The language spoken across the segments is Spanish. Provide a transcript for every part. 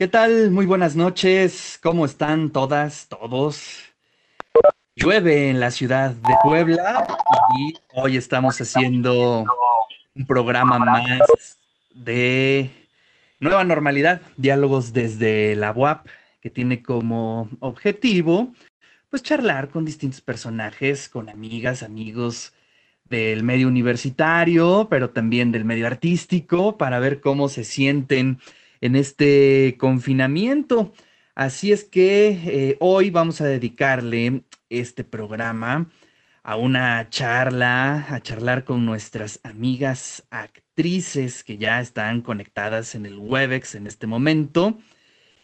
¿Qué tal? Muy buenas noches. ¿Cómo están todas, todos? Llueve en la ciudad de Puebla y hoy estamos haciendo un programa más de Nueva Normalidad, diálogos desde la UAP, que tiene como objetivo pues charlar con distintos personajes, con amigas, amigos del medio universitario, pero también del medio artístico, para ver cómo se sienten en este confinamiento. Así es que eh, hoy vamos a dedicarle este programa a una charla, a charlar con nuestras amigas actrices que ya están conectadas en el Webex en este momento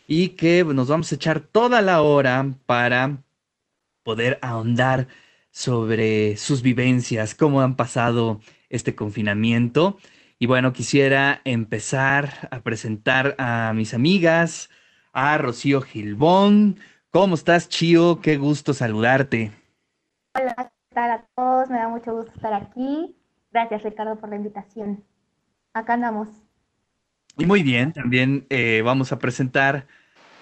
y que nos vamos a echar toda la hora para poder ahondar sobre sus vivencias, cómo han pasado este confinamiento y bueno, quisiera empezar a presentar a mis amigas, a Rocío Gilbón. ¿Cómo estás, Chío? Qué gusto saludarte. Hola, ¿qué tal a todos? Me da mucho gusto estar aquí. Gracias, Ricardo, por la invitación. Acá andamos. Y muy bien, también eh, vamos a presentar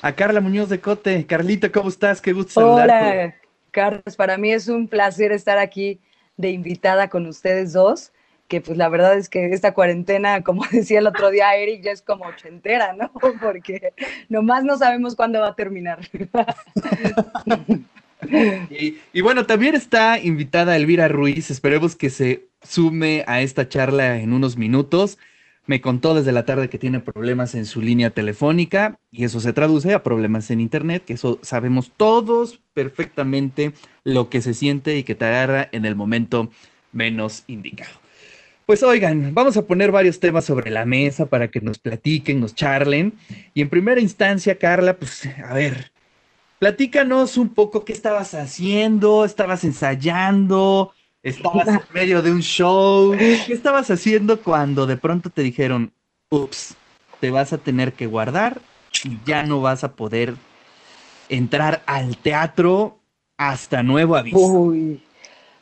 a Carla Muñoz de Cote. Carlita, ¿cómo estás? Qué gusto saludarte. Hola, Carlos. Para mí es un placer estar aquí de invitada con ustedes dos que pues la verdad es que esta cuarentena, como decía el otro día Eric, ya es como ochentera, ¿no? Porque nomás no sabemos cuándo va a terminar. Y, bueno, también está invitada Elvira Ruiz, esperemos que se sume a esta charla en unos minutos. Me contó desde la tarde que tiene problemas en su línea telefónica y eso se traduce a problemas en internet, que eso sabemos todos perfectamente lo que se siente y que te agarra en el momento menos indicado. Pues oigan, vamos a poner varios temas sobre la mesa para que nos platiquen, nos charlen. Y en primera instancia, Carla, pues a ver, platícanos un poco qué estabas haciendo, estabas ensayando, estabas en medio de un show. ¿Qué estabas haciendo cuando de pronto te dijeron, ups, te vas a tener que guardar y ya no vas a poder entrar al teatro hasta nuevo aviso? Uy.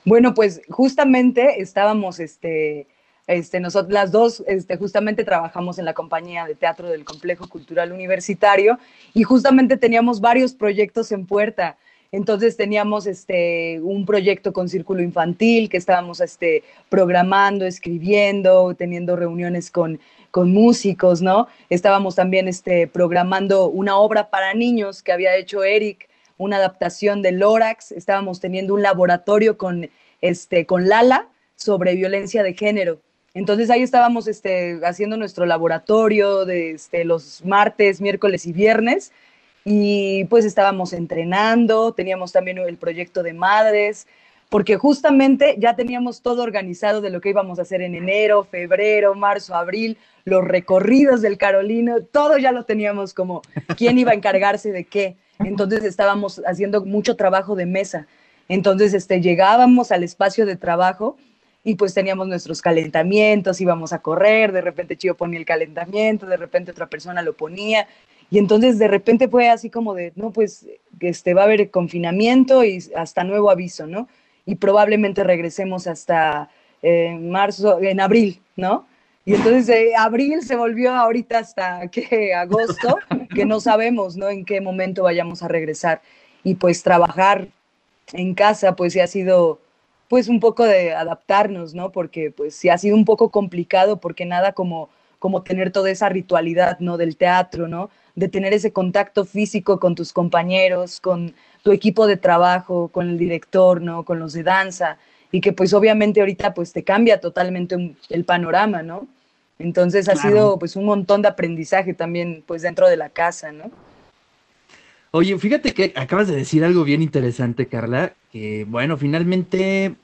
Bueno, pues justamente estábamos, este, este, nosotros las dos este, justamente trabajamos en la compañía de teatro del Complejo Cultural Universitario y justamente teníamos varios proyectos en puerta. Entonces teníamos este, un proyecto con Círculo Infantil que estábamos este, programando, escribiendo, teniendo reuniones con, con músicos, ¿no? Estábamos también este, programando una obra para niños que había hecho Eric, una adaptación de Lorax. Estábamos teniendo un laboratorio con, este, con Lala sobre violencia de género. Entonces ahí estábamos este, haciendo nuestro laboratorio de este, los martes, miércoles y viernes y pues estábamos entrenando, teníamos también el proyecto de madres, porque justamente ya teníamos todo organizado de lo que íbamos a hacer en enero, febrero, marzo, abril, los recorridos del Carolino, todo ya lo teníamos como quién iba a encargarse de qué. Entonces estábamos haciendo mucho trabajo de mesa. Entonces este, llegábamos al espacio de trabajo y pues teníamos nuestros calentamientos, íbamos a correr, de repente Chío ponía el calentamiento, de repente otra persona lo ponía, y entonces de repente fue así como de, no, pues este, va a haber confinamiento y hasta nuevo aviso, ¿no? Y probablemente regresemos hasta eh, marzo, en abril, ¿no? Y entonces eh, abril se volvió ahorita hasta que agosto, que no sabemos, ¿no? En qué momento vayamos a regresar. Y pues trabajar en casa, pues sí ha sido pues un poco de adaptarnos, ¿no? Porque pues sí ha sido un poco complicado porque nada como, como tener toda esa ritualidad, ¿no? Del teatro, ¿no? De tener ese contacto físico con tus compañeros, con tu equipo de trabajo, con el director, ¿no? Con los de danza y que pues obviamente ahorita pues te cambia totalmente el panorama, ¿no? Entonces ha sido pues un montón de aprendizaje también pues dentro de la casa, ¿no? Oye, fíjate que acabas de decir algo bien interesante, Carla, que bueno, finalmente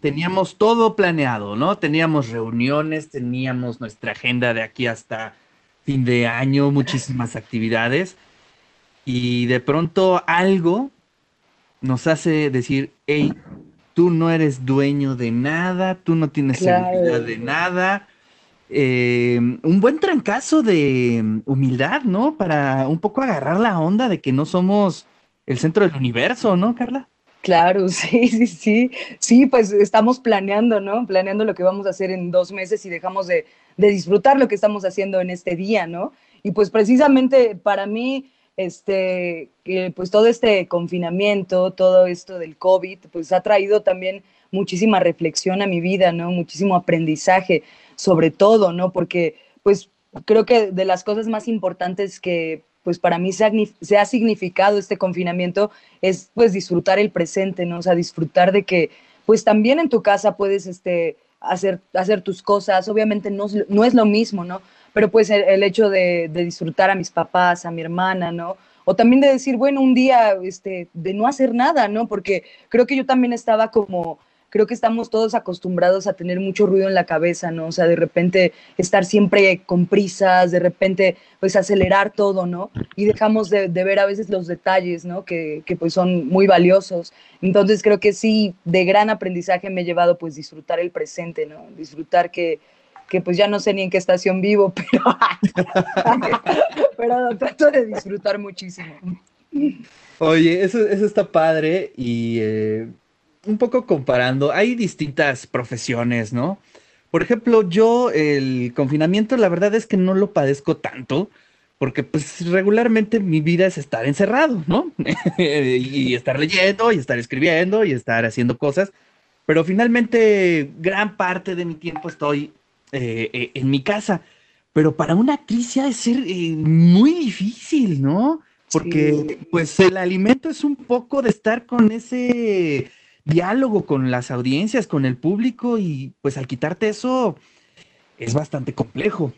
teníamos todo planeado, ¿no? Teníamos reuniones, teníamos nuestra agenda de aquí hasta fin de año, muchísimas actividades, y de pronto algo nos hace decir, hey, tú no eres dueño de nada, tú no tienes seguridad de nada. Eh, un buen trancazo de humildad, ¿no? Para un poco agarrar la onda de que no somos el centro del universo, ¿no, Carla? Claro, sí, sí, sí. Sí, pues estamos planeando, ¿no? Planeando lo que vamos a hacer en dos meses y dejamos de, disfrutar lo que estamos haciendo en este día, ¿no? Y pues precisamente para mí, este, pues todo este confinamiento, todo esto del COVID, pues ha traído también muchísima reflexión a mi vida, ¿no? Muchísimo aprendizaje, sobre todo, ¿no? Porque pues creo que de las cosas más importantes que pues para mí se ha, significado este confinamiento es pues disfrutar el presente, ¿no? O sea, disfrutar de que pues también en tu casa puedes este, hacer, hacer tus cosas, obviamente no, no es lo mismo, ¿no? Pero pues el, hecho de, disfrutar a mis papás, a mi hermana, ¿no? O también de decir, bueno, un día este, de no hacer nada, ¿no? Porque creo que yo también estaba como creo que estamos todos acostumbrados a tener mucho ruido en la cabeza, ¿no? O sea, de repente estar siempre con prisas, de repente pues acelerar todo, ¿no? Y dejamos de, ver a veces los detalles, ¿no? Que, que, pues son muy valiosos. Entonces creo que sí, de gran aprendizaje me he llevado pues disfrutar el presente, ¿no? Disfrutar que, que pues ya no sé ni en qué estación vivo, pero, pero trato de disfrutar muchísimo. Oye, eso, eso está padre y eh, un poco comparando, hay distintas profesiones, ¿no? Por ejemplo, yo el confinamiento, la verdad es que no lo padezco tanto, porque pues regularmente mi vida es estar encerrado, ¿no? y estar leyendo, y estar escribiendo, y estar haciendo cosas, pero finalmente gran parte de mi tiempo estoy eh, eh, en mi casa. Pero para una actriz ha de ser eh, muy difícil, ¿no? Porque pues el alimento es un poco de estar con ese diálogo con las audiencias, con el público y pues al quitarte eso es bastante complejo.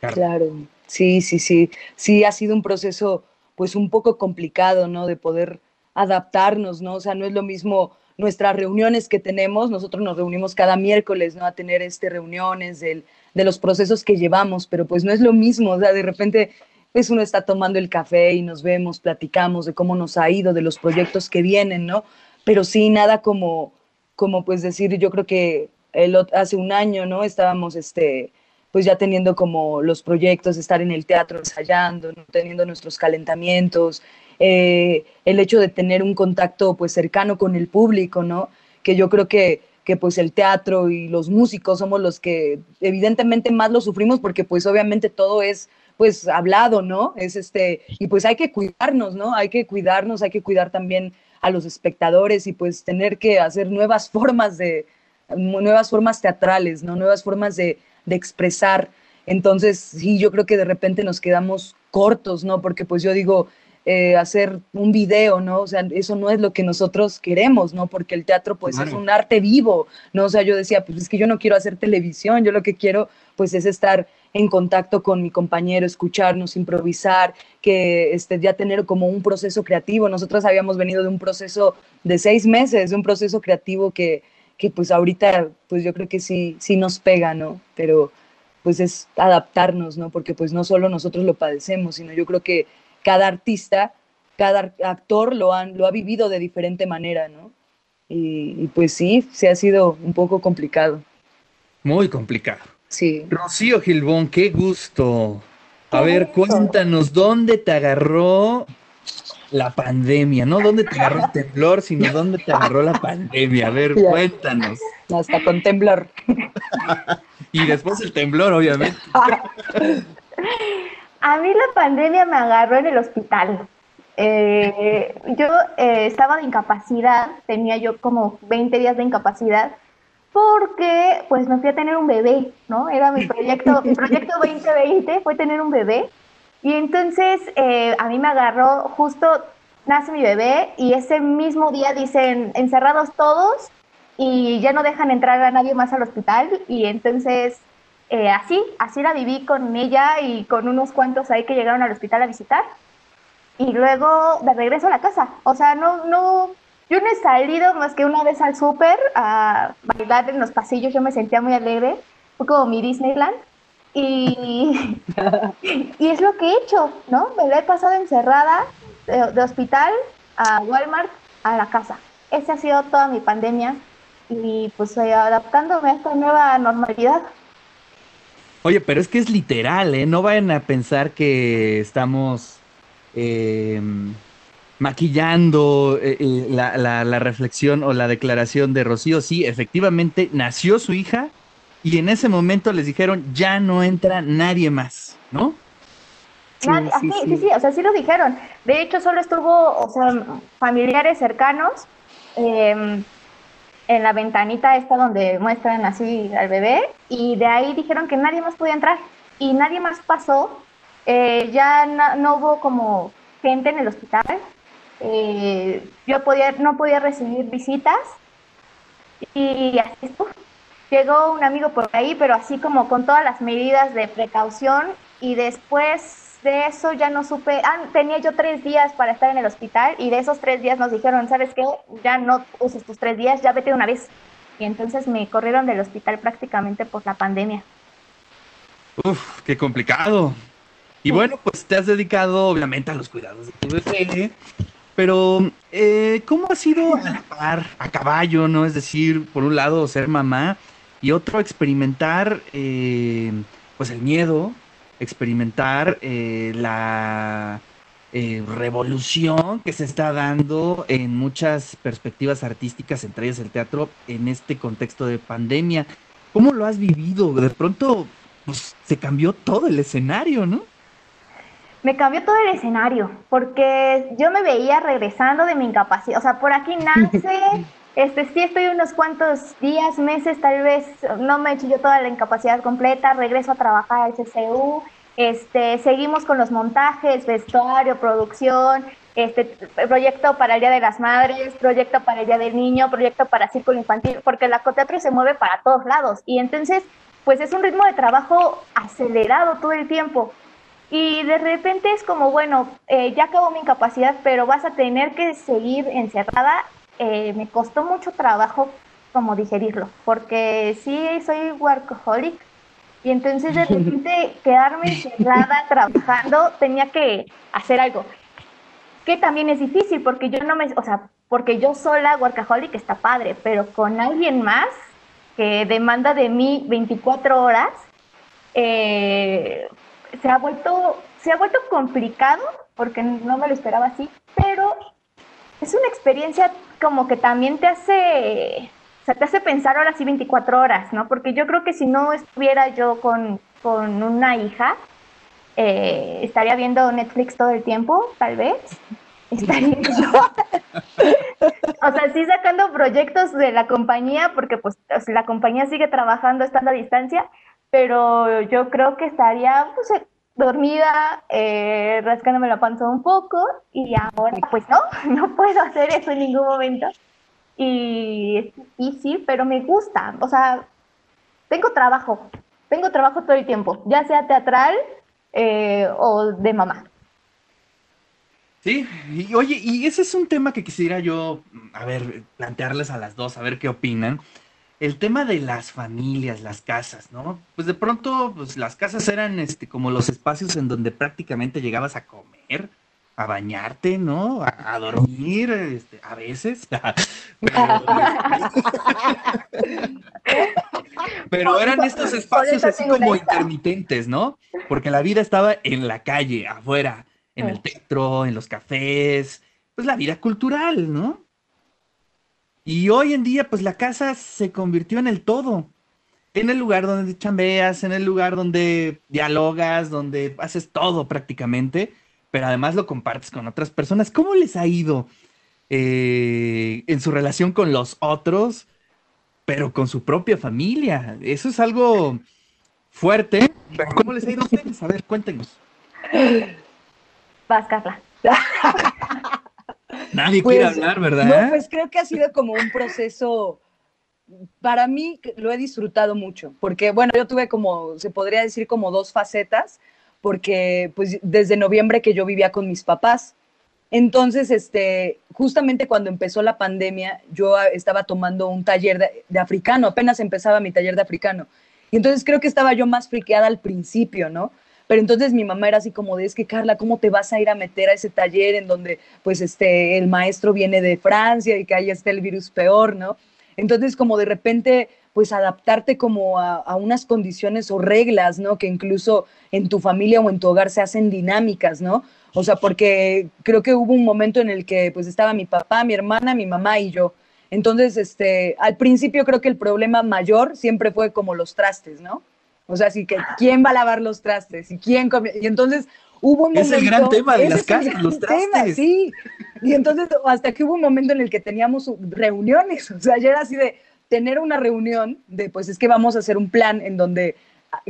Claro. sí, sí, sí. Sí, ha sido un proceso pues un poco complicado, ¿no? De poder adaptarnos, ¿no? O sea, no es lo mismo nuestras reuniones que tenemos, nosotros nos reunimos cada miércoles, ¿no? A tener este, reuniones del, de los procesos que llevamos, pero pues no es lo mismo, o sea, de repente pues uno está tomando el café y nos vemos, platicamos de cómo nos ha ido, de los proyectos que vienen, ¿no? pero sí nada como, como pues decir, yo creo que el, hace un año, ¿no? Estábamos, este, pues ya teniendo como los proyectos, estar en el teatro ensayando, teniendo nuestros calentamientos, eh, el hecho de tener un contacto pues cercano con el público, ¿no? Que yo creo que, que pues el teatro y los músicos somos los que evidentemente más lo sufrimos porque pues obviamente todo es pues hablado, ¿no? Es este, y pues hay que cuidarnos, ¿no? Hay que cuidarnos, hay que cuidar también a los espectadores y pues tener que hacer nuevas formas de, nuevas formas teatrales, ¿no? Nuevas formas de, de expresar. Entonces, sí, yo creo que de repente nos quedamos cortos, ¿no? Porque pues yo digo, eh, hacer un video, ¿no? O sea, eso no es lo que nosotros queremos, ¿no? Porque el teatro pues es un arte vivo, ¿no? O sea, yo decía, pues es que yo no quiero hacer televisión, yo lo que quiero pues es estar en contacto con mi compañero, escucharnos, improvisar, que este, ya tener como un proceso creativo. Nosotros habíamos venido de un proceso de seis meses, de un proceso creativo que, que pues ahorita pues yo creo que sí, sí nos pega, ¿no? Pero pues es adaptarnos, ¿no? Porque pues no solo nosotros lo padecemos, sino yo creo que cada artista, cada actor lo, han, lo ha vivido de diferente manera, ¿no? Y, y pues sí, se ha sido un poco complicado. Muy complicado. Sí. Rocío Gilbón, qué gusto. A ver, cuéntanos, ¿dónde te agarró la pandemia? No dónde te agarró el temblor, sino dónde te agarró la pandemia. A ver, cuéntanos. Hasta con temblor. y después el temblor, obviamente. A mí la pandemia me agarró en el hospital. Eh, yo eh, estaba de incapacidad, tenía yo como 20 días de incapacidad porque pues me fui a tener un bebé, ¿no? Era mi proyecto, mi proyecto 2020 fue tener un bebé y entonces eh, a mí me agarró justo, nace mi bebé y ese mismo día dicen encerrados todos y ya no dejan entrar a nadie más al hospital y entonces eh, así, así la viví con ella y con unos cuantos ahí que llegaron al hospital a visitar y luego de regreso a la casa, o sea, no, no, yo no he salido más que una vez al súper a bailar en los pasillos, yo me sentía muy alegre, fue como mi Disneyland. Y, y es lo que he hecho, ¿no? Me he pasado encerrada de, hospital a Walmart a la casa. Esa ha sido toda mi pandemia y pues adaptándome a esta nueva normalidad. Oye, pero es que es literal, ¿eh? No vayan a pensar que estamos... Eh, maquillando eh, eh, la, reflexión o la declaración de Rocío. Sí, efectivamente nació su hija y en ese momento les dijeron, ya no entra nadie más, ¿no? Sí, sí, sí, sí, o sea, sí lo dijeron. De hecho, solo estuvo, o sea, familiares cercanos em, en la ventanita esta donde muestran así al bebé y de ahí dijeron que nadie más podía entrar y nadie más pasó. Eh, ya no, hubo como gente en el hospital. Eh, yo podía, no podía recibir visitas y así. Llegó un amigo por ahí, pero así como con todas las medidas de precaución y después de eso ya no supe, ah, tenía yo tres días para estar en el hospital y de esos tres días nos dijeron, ¿sabes qué? Ya no uses tus tres días, ya vete una vez. Y entonces me corrieron del hospital prácticamente por la pandemia. Uf, qué complicado. Y bueno, pues te has dedicado obviamente a los cuidados de tu bebé, pero eh, ¿cómo ha sido a la par, a caballo, no? Es decir, por un lado ser mamá y otro experimentar eh, pues el miedo, experimentar eh, la eh, revolución que se está dando en muchas perspectivas artísticas, entre ellas el teatro, en este contexto de pandemia. ¿Cómo lo has vivido? De pronto pues, se cambió todo el escenario, ¿no? Me cambió todo el escenario, porque yo me veía regresando de mi incapacidad. O sea, por aquí nace Este, sí estoy unos cuantos días, meses, tal vez no me he hecho yo toda la incapacidad completa, regreso a trabajar al CCU, este, seguimos con los montajes, vestuario, producción, este, proyecto para el Día de las Madres, proyecto para el Día del Niño, proyecto para Círculo Infantil, porque la Coteatro se mueve para todos lados y entonces pues es un ritmo de trabajo acelerado todo el tiempo. Y de repente es como, bueno, eh, ya acabó mi incapacidad, pero vas a tener que seguir encerrada eh, me costó mucho trabajo como digerirlo, porque sí soy workaholic y entonces de repente quedarme encerrada trabajando tenía que hacer algo, que también es difícil porque yo no me, o sea, porque yo sola workaholic está padre, pero con alguien más que demanda de mí 24 horas, eh, se ha vuelto se ha vuelto complicado porque no me lo esperaba así, pero es una experiencia como que también te hace, o sea, te hace pensar ahora sí 24 horas, ¿no? Porque yo creo que si no estuviera yo con, con una hija, eh, estaría viendo Netflix todo el tiempo, tal vez. Estaría o sea, sí sacando proyectos de la compañía, porque pues la compañía sigue trabajando estando a distancia, pero yo creo que estaría pues, dormida, eh, rascándome la panza un poco y ahora pues no, no puedo hacer eso en ningún momento. Y es difícil, pero me gusta. O sea, tengo trabajo, tengo trabajo todo el tiempo, ya sea teatral eh, o de mamá. Sí, y oye, y ese es un tema que quisiera yo, a ver, plantearles a las dos, a ver qué opinan el tema de las familias, las casas, ¿no? Pues de pronto, pues las casas eran este, como los espacios en donde prácticamente llegabas a comer, a bañarte, ¿no? A, dormir, este, a veces. Pero, eran estos espacios así como intermitentes, ¿no? Porque la vida estaba en la calle, afuera, en el teatro, en los cafés, pues la vida cultural, ¿no? Y hoy en día, pues la casa se convirtió en el todo. En el lugar donde chambeas, en el lugar donde dialogas, donde haces todo prácticamente, pero además lo compartes con otras personas. ¿Cómo les ha ido eh, en su relación con los otros, pero con su propia familia? Eso es algo fuerte. ¿Cómo les ha ido a ustedes? A ver, cuéntenos. Vas, Carla. Nadie quiere pues, hablar, ¿verdad? No, pues creo que ha sido como un proceso, para mí lo he disfrutado mucho, porque bueno, yo tuve como, se podría decir como dos facetas, porque pues desde noviembre que yo vivía con mis papás, entonces, este, justamente cuando empezó la pandemia, yo estaba tomando un taller de, de, africano, apenas empezaba mi taller de africano. Y entonces creo que estaba yo más friqueada al principio, ¿no? Pero entonces mi mamá era así como de, es que Carla, ¿cómo te vas a ir a meter a ese taller en donde pues este, el maestro viene de Francia y que ahí está el virus peor, ¿no? Entonces como de repente pues adaptarte como a, unas condiciones o reglas, ¿no? Que incluso en tu familia o en tu hogar se hacen dinámicas, ¿no? O sea, porque creo que hubo un momento en el que pues estaba mi papá, mi hermana, mi mamá y yo. Entonces, este, al principio creo que el problema mayor siempre fue como los trastes, ¿no? O sea, así que quién va a lavar los trastes y quién come? Y entonces hubo un es el gran tema de las casas, los trastes. sí. Y entonces, hasta que hubo un momento en el que teníamos reuniones, o sea, ya era así de tener una reunión de, pues es que vamos a hacer un plan en donde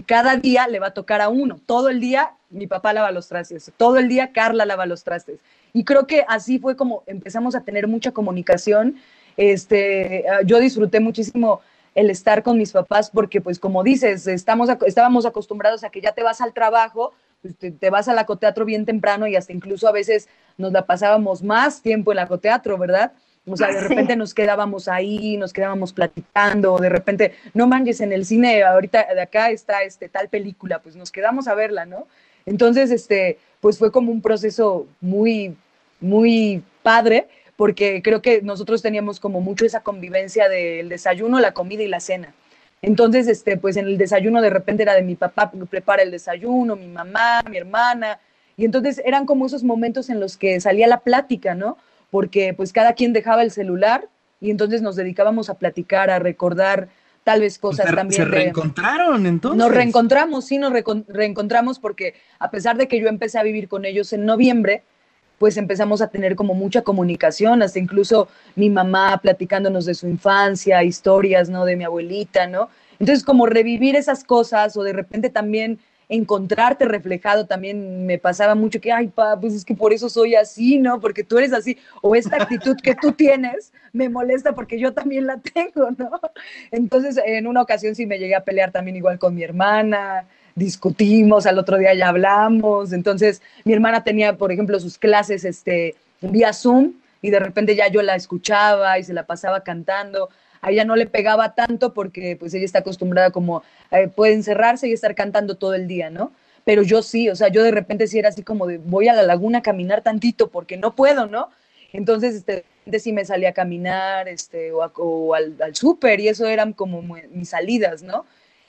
cada día le va a tocar a uno. Todo el día mi papá lava los trastes, todo el día Carla lava los trastes. Y creo que así fue como empezamos a tener mucha comunicación. Este, yo disfruté muchísimo el estar con mis papás porque, pues como dices, estamos, estábamos acostumbrados a que ya te vas al trabajo, pues, te, vas al acoteatro bien temprano y hasta incluso a veces nos la pasábamos más tiempo en el acoteatro, ¿verdad? O sea, de repente nos quedábamos ahí, nos quedábamos platicando, de repente, no manches, en el cine, ahorita de acá está este, tal película, pues nos quedamos a verla, ¿no? Entonces, este, pues fue como un proceso muy, muy padre, porque creo que nosotros teníamos como mucho esa convivencia del desayuno, la comida y la cena. Entonces, este, pues en el desayuno de repente era de mi papá prepara el desayuno, mi mamá, mi hermana, y entonces eran como esos momentos en los que salía la plática, ¿no? porque pues cada quien dejaba el celular y entonces nos dedicábamos a platicar, a recordar tal vez cosas también. ¿Se reencontraron entonces? Nos reencontramos, sí, nos reencontramos porque a pesar de que yo empecé a vivir con ellos en noviembre, pues empezamos a tener como mucha comunicación, hasta incluso mi mamá platicándonos de su infancia, historias, ¿no? De mi abuelita, ¿no? Entonces como revivir esas cosas o de repente también encontrarte reflejado también me pasaba mucho que, ay, pa, pues es que por eso soy así, ¿no? Porque tú eres así, o esta actitud que tú tienes me molesta porque yo también la tengo, ¿no? Entonces, en una ocasión sí me llegué a pelear también igual con mi hermana, discutimos, al otro día ya hablamos, entonces mi hermana tenía, por ejemplo, sus clases este, vía Zoom y de repente ya yo la escuchaba y se la pasaba cantando a ella no le pegaba tanto porque pues ella está acostumbrada como, eh, puede encerrarse y estar cantando todo el día, ¿no? Pero yo sí, o sea, yo de repente sí era así como de, voy a la laguna a caminar tantito porque no puedo, ¿no? Entonces, este, de sí me salía a caminar, este, o, al, al súper, y eso eran como mis salidas, ¿no?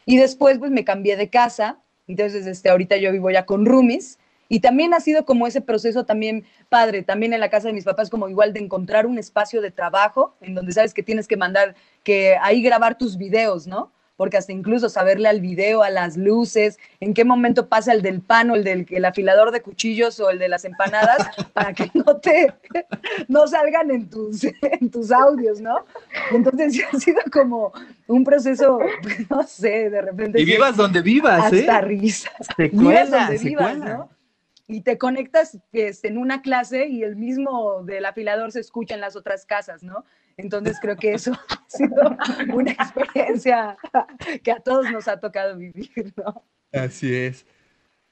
Y después, pues, me cambié de casa, entonces, este, ahorita yo vivo ya con roomies, y también ha sido como ese proceso también padre, también en la casa de mis papás, como igual de encontrar un espacio de trabajo en donde sabes que tienes que mandar, que ahí grabar tus videos, ¿no? Porque hasta incluso saberle al video, a las luces, en qué momento pasa el del pan o el del el afilador de cuchillos o el de las empanadas para que no te, no salgan en tus, en tus audios, ¿no? Entonces ha sido como un proceso, no sé, de repente. Y vivas donde vivas, ¿eh? Hasta risas. Se cuela, se ¿no? y te conectas este, en una clase y el mismo del afilador se escucha en las otras casas, ¿no? Entonces creo que eso ha sido una experiencia que a todos nos ha tocado vivir, ¿no? Así es.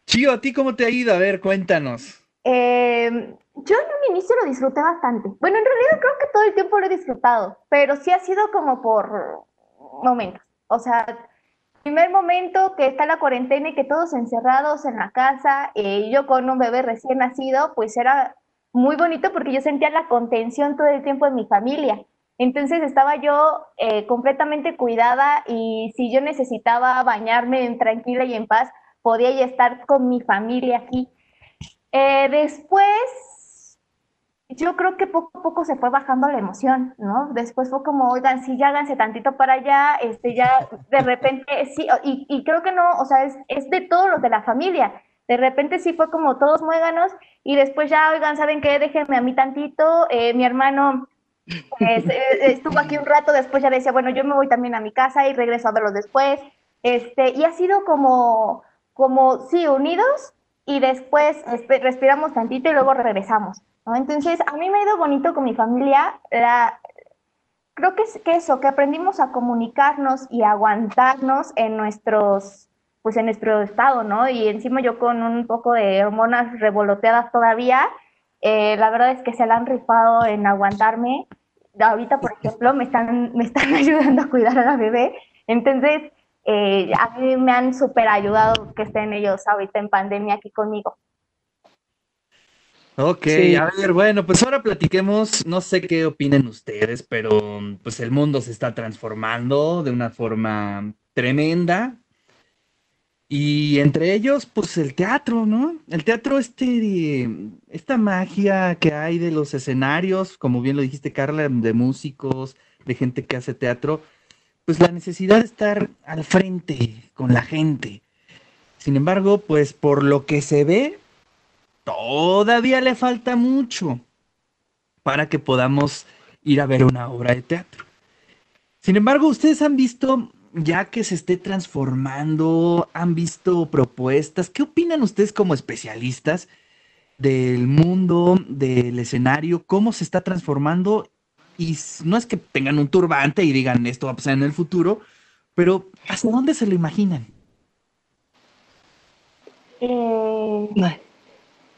Chío, ¿a ti cómo te ha ido? A ver, cuéntanos. Eh, yo en un inicio lo disfruté bastante. Bueno, en realidad creo que todo el tiempo lo he disfrutado, pero sí ha sido como por momentos. O sea, primer momento que está la cuarentena y que todos encerrados en la casa, eh, yo con un bebé recién nacido, pues era muy bonito porque yo sentía la contención todo el tiempo en mi familia. Entonces estaba yo eh, completamente cuidada y si yo necesitaba bañarme tranquila y en paz, podía ya estar con mi familia aquí. Eh, después yo creo que poco a poco se fue bajando la emoción, ¿no? Después fue como, oigan, sí, ya háganse tantito para allá, este, ya de repente, sí, y, creo que no, o sea, es, es, de todos los de la familia. De repente sí fue como todos muéganos, y después ya, oigan, ¿saben qué? Déjenme a mí tantito. Eh, mi hermano pues, estuvo aquí un rato, después ya decía, bueno, yo me voy también a mi casa y regreso a verlos después. Este, y ha sido como, como, sí, unidos, y después respiramos tantito y luego regresamos. Entonces, a mí me ha ido bonito con mi familia. La, creo que es que eso, que aprendimos a comunicarnos y aguantarnos en nuestros, pues en nuestro estado, ¿no? Y encima yo con un poco de hormonas revoloteadas todavía, eh, la verdad es que se la han rifado en aguantarme. Ahorita, por ejemplo, me están, me están ayudando a cuidar a la bebé. Entonces, eh, a mí me han súper ayudado que estén ellos ahorita en pandemia aquí conmigo. Ok, a ver, bueno, pues ahora platiquemos, no sé qué opinen ustedes, pero pues el mundo se está transformando de una forma tremenda. Y entre ellos, pues el teatro, ¿no? El teatro, este, esta magia que hay de los escenarios, como bien lo dijiste, Carla, de músicos, de gente que hace teatro, pues la necesidad de estar al frente con la gente. Sin embargo, pues por lo que se ve, todavía le falta mucho para que podamos ir a ver una obra de teatro. Sin embargo, ustedes han visto, ya que se esté transformando, han visto propuestas, ¿qué opinan ustedes como especialistas del mundo, del escenario, cómo se está transformando? Y no es que tengan un turbante y digan esto va a pasar en el futuro, pero ¿hasta dónde se lo imaginan? Eh,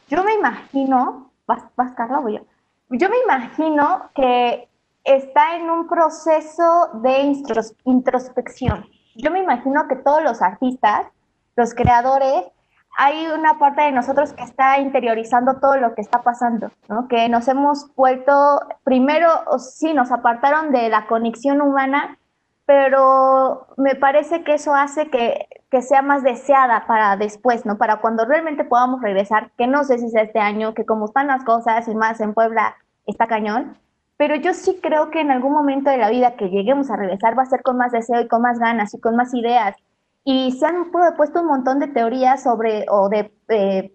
yo me imagino, vas, vas Carla, voy yo. Yo me imagino que está en un proceso de introspección. Yo me imagino que todos los artistas, los creadores, hay una parte de nosotros que está interiorizando todo lo que está pasando, ¿no? Que nos hemos vuelto, primero, sí, nos apartaron de la conexión humana, pero me parece que eso hace que, que, sea más deseada para después, ¿no? Para cuando realmente podamos regresar, que no sé si sea este año, que como están las cosas y más en Puebla está cañón, pero yo sí creo que en algún momento de la vida que lleguemos a regresar va a ser con más deseo y con más ganas y con más ideas. Y se han puesto un montón de teorías sobre, o de, eh,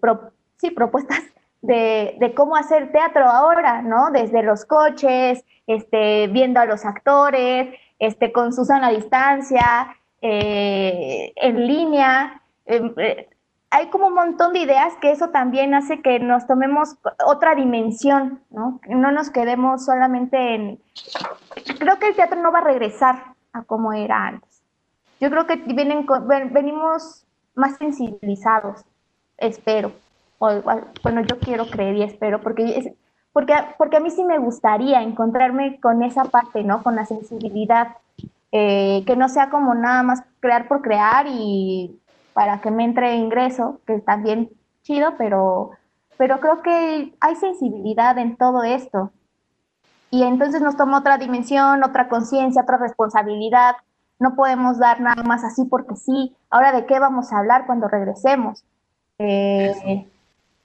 sí, propuestas de, cómo hacer teatro ahora, ¿no? Desde los coches, este, viendo a los actores, este, con Susana a distancia, eh, en línea. Em, eh, hay como un montón de ideas que eso también hace que nos tomemos otra dimensión, ¿no? No nos quedemos solamente en... Creo que el teatro no va a regresar a como era antes. Yo creo que vienen, venimos más sensibilizados, espero. bueno, yo quiero creer y espero, porque, porque, porque a mí sí me gustaría encontrarme con esa parte, ¿no? Con la sensibilidad eh, que no sea como nada más crear por crear y para que me entre ingreso, que es también chido, pero, pero creo que hay sensibilidad en todo esto. Y entonces nos toma otra dimensión, otra conciencia, otra responsabilidad. No podemos dar nada más así porque sí. Ahora, ¿de qué vamos a hablar cuando regresemos? Eh,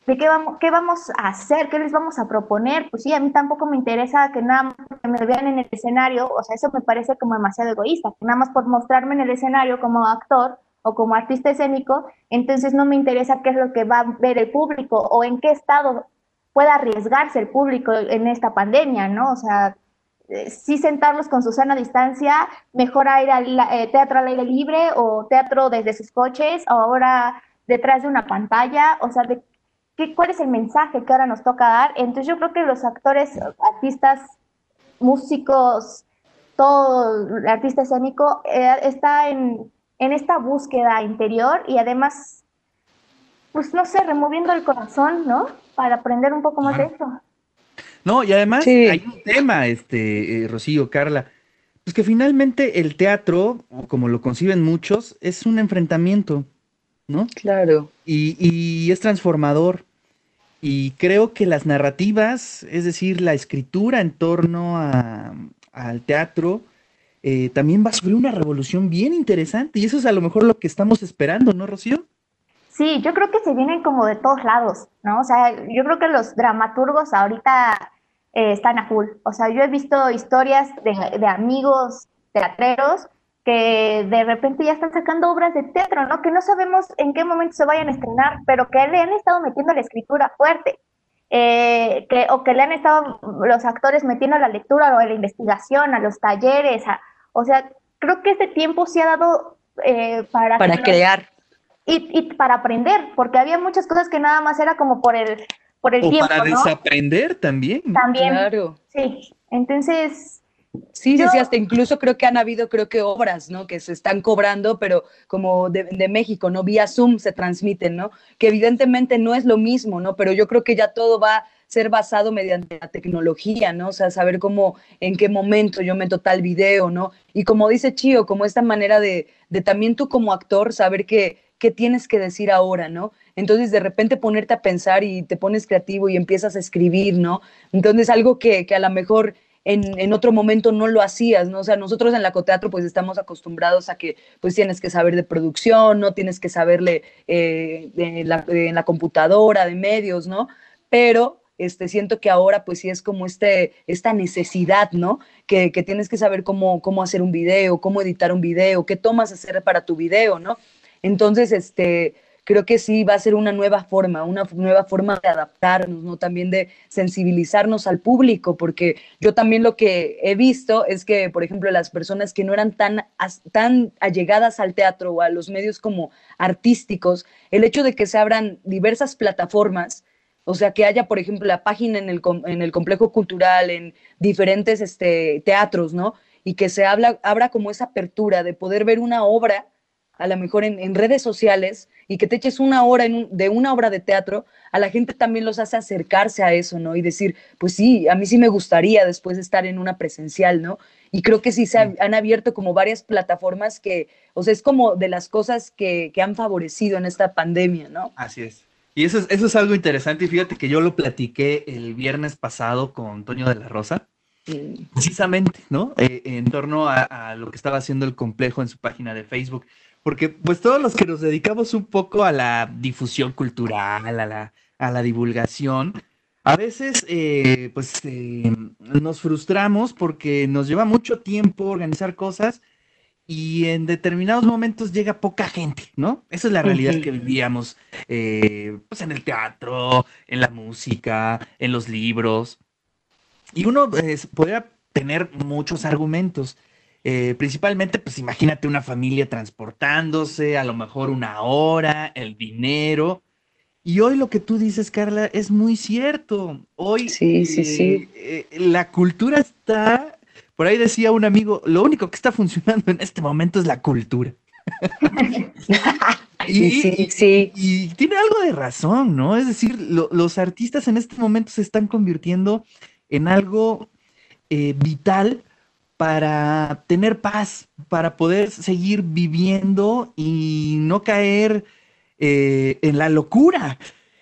¿De qué vamos, qué vamos a hacer? ¿Qué les vamos a proponer? Pues sí, a mí tampoco me interesa que nada más que me vean en el escenario, o sea, eso me parece como demasiado egoísta, que nada más por mostrarme en el escenario como actor o como artista escénico, entonces no me interesa qué es lo que va a ver el público o en qué estado pueda arriesgarse el público en esta pandemia, ¿no? O sea, eh, sí sentarlos con su sana distancia, mejor ir al eh, teatro al aire libre o teatro desde sus coches o ahora detrás de una pantalla, o sea, de cuál es el mensaje que ahora nos toca dar. Entonces yo creo que los actores, artistas, músicos, todo el artista escénico eh, está en, esta búsqueda interior y además, pues no sé, removiendo el corazón, ¿no? Para aprender un poco más de eso. No, y además hay un tema, este, eh, Rocío, Carla, pues que finalmente el teatro, como lo conciben muchos, es un enfrentamiento, ¿no? Claro. Y, y es transformador. Y creo que las narrativas, es decir, la escritura en torno al teatro, eh, también va a sufrir una revolución bien interesante. Y eso es a lo mejor lo que estamos esperando, ¿no, Rocío? Sí, yo creo que se vienen como de todos lados, ¿no? O sea, yo creo que los dramaturgos ahorita eh, están a full. O sea, yo he visto historias de, de amigos teatreros que de repente ya están sacando obras de teatro, ¿no? Que no sabemos en qué momento se vayan a estrenar, pero que le han estado metiendo la escritura fuerte. Eh, que, o que le han estado los actores metiendo a la lectura o a la investigación, a los talleres, o sea, creo que este tiempo se ha dado eh, para... Para crear. Y, y, para aprender, porque había muchas cosas que nada más era como por el, por el o Para desaprender también. También. Claro. Sí, entonces Sí, sí, sí, hasta incluso creo que han habido, creo que obras, ¿no? Que se están cobrando, pero como de, México, ¿no? Vía Zoom se transmiten, ¿no? Que evidentemente no es lo mismo, ¿no? Pero yo creo que ya todo va a ser basado mediante la tecnología, ¿no? O sea, saber cómo, en qué momento yo meto tal video, ¿no? Y como dice Chío, como esta manera de, de también tú como actor saber qué tienes que decir ahora, ¿no? Entonces de repente ponerte a pensar y te pones creativo y empiezas a escribir, ¿no? Entonces algo que, que a lo mejor en, otro momento no lo hacías, ¿no? O sea, nosotros en la Coteatro pues estamos acostumbrados a que pues tienes que saber de producción, ¿no? Tienes que saberle eh, en, la, computadora, de medios, ¿no? Pero este, siento que ahora pues sí es como este, esta necesidad, ¿no? Que, que, tienes que saber cómo, cómo hacer un video, cómo editar un video, qué tomas hacer para tu video, ¿no? Entonces, este, creo que sí va a ser una nueva forma, una nueva forma de adaptarnos, ¿no? También de sensibilizarnos al público, porque yo también lo que he visto es que, por ejemplo, las personas que no eran tan, tan allegadas al teatro o a los medios como artísticos, el hecho de que se abran diversas plataformas, o sea, que haya, por ejemplo, la página en el, en el complejo cultural, en diferentes este, teatros, ¿no? Y que se habla, abra como esa apertura de poder ver una obra, a lo mejor en, redes sociales, y que te eches una hora de una obra de teatro, a la gente también los hace acercarse a eso, ¿no? Y decir, pues sí, a mí sí me gustaría después de estar en una presencial, ¿no? Y creo que sí se han abierto como varias plataformas que, o sea, es como de las cosas que, que han favorecido en esta pandemia, ¿no? Así es. Y eso es, eso es algo interesante. Y fíjate que yo lo platiqué el viernes pasado con Toño de la Rosa, precisamente, ¿no? Eh, en torno a, lo que estaba haciendo el complejo en su página de Facebook. Porque pues todos los que nos dedicamos un poco a la difusión cultural, a la, a la divulgación, a veces eh, pues eh, nos frustramos porque nos lleva mucho tiempo organizar cosas y en determinados momentos llega poca gente, ¿no? Esa es la realidad que vivíamos eh, pues en el teatro, en la música, en los libros. Y uno podría tener muchos argumentos. Eh, principalmente, pues imagínate una familia transportándose, a lo mejor una hora, el dinero. Y hoy lo que tú dices, Carla, es muy cierto. Hoy sí, sí, sí. Eh, la cultura está por ahí decía un amigo, lo único que está funcionando en este momento es la cultura. y, sí, sí. Y, tiene algo de razón, ¿no? Es decir, los artistas en este momento se están convirtiendo en algo eh, vital para tener paz, para poder seguir viviendo y no caer eh, en la locura.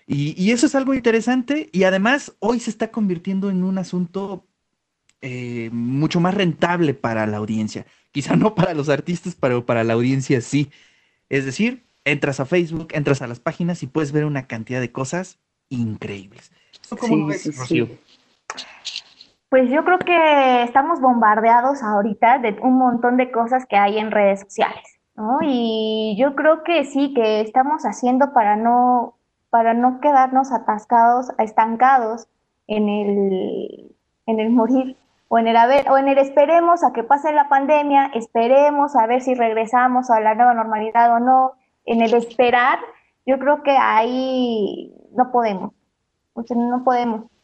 Y, y, eso es algo interesante y además hoy se está convirtiendo en un asunto eh, mucho más rentable para la audiencia. Quizá no para los artistas, pero para la audiencia sí. Es decir, entras a Facebook, entras a las páginas y puedes ver una cantidad de cosas increíbles. cómo ves, Rocío? Pues yo creo que estamos bombardeados ahorita de un montón de cosas que hay en redes sociales, ¿no? Y yo creo que sí, que estamos haciendo para no, para no quedarnos atascados, estancados en el, en el morir o en el haber, o en el esperemos a que pase la pandemia, esperemos a ver si regresamos a la nueva normalidad o no, en el esperar, yo creo que ahí no podemos, no podemos.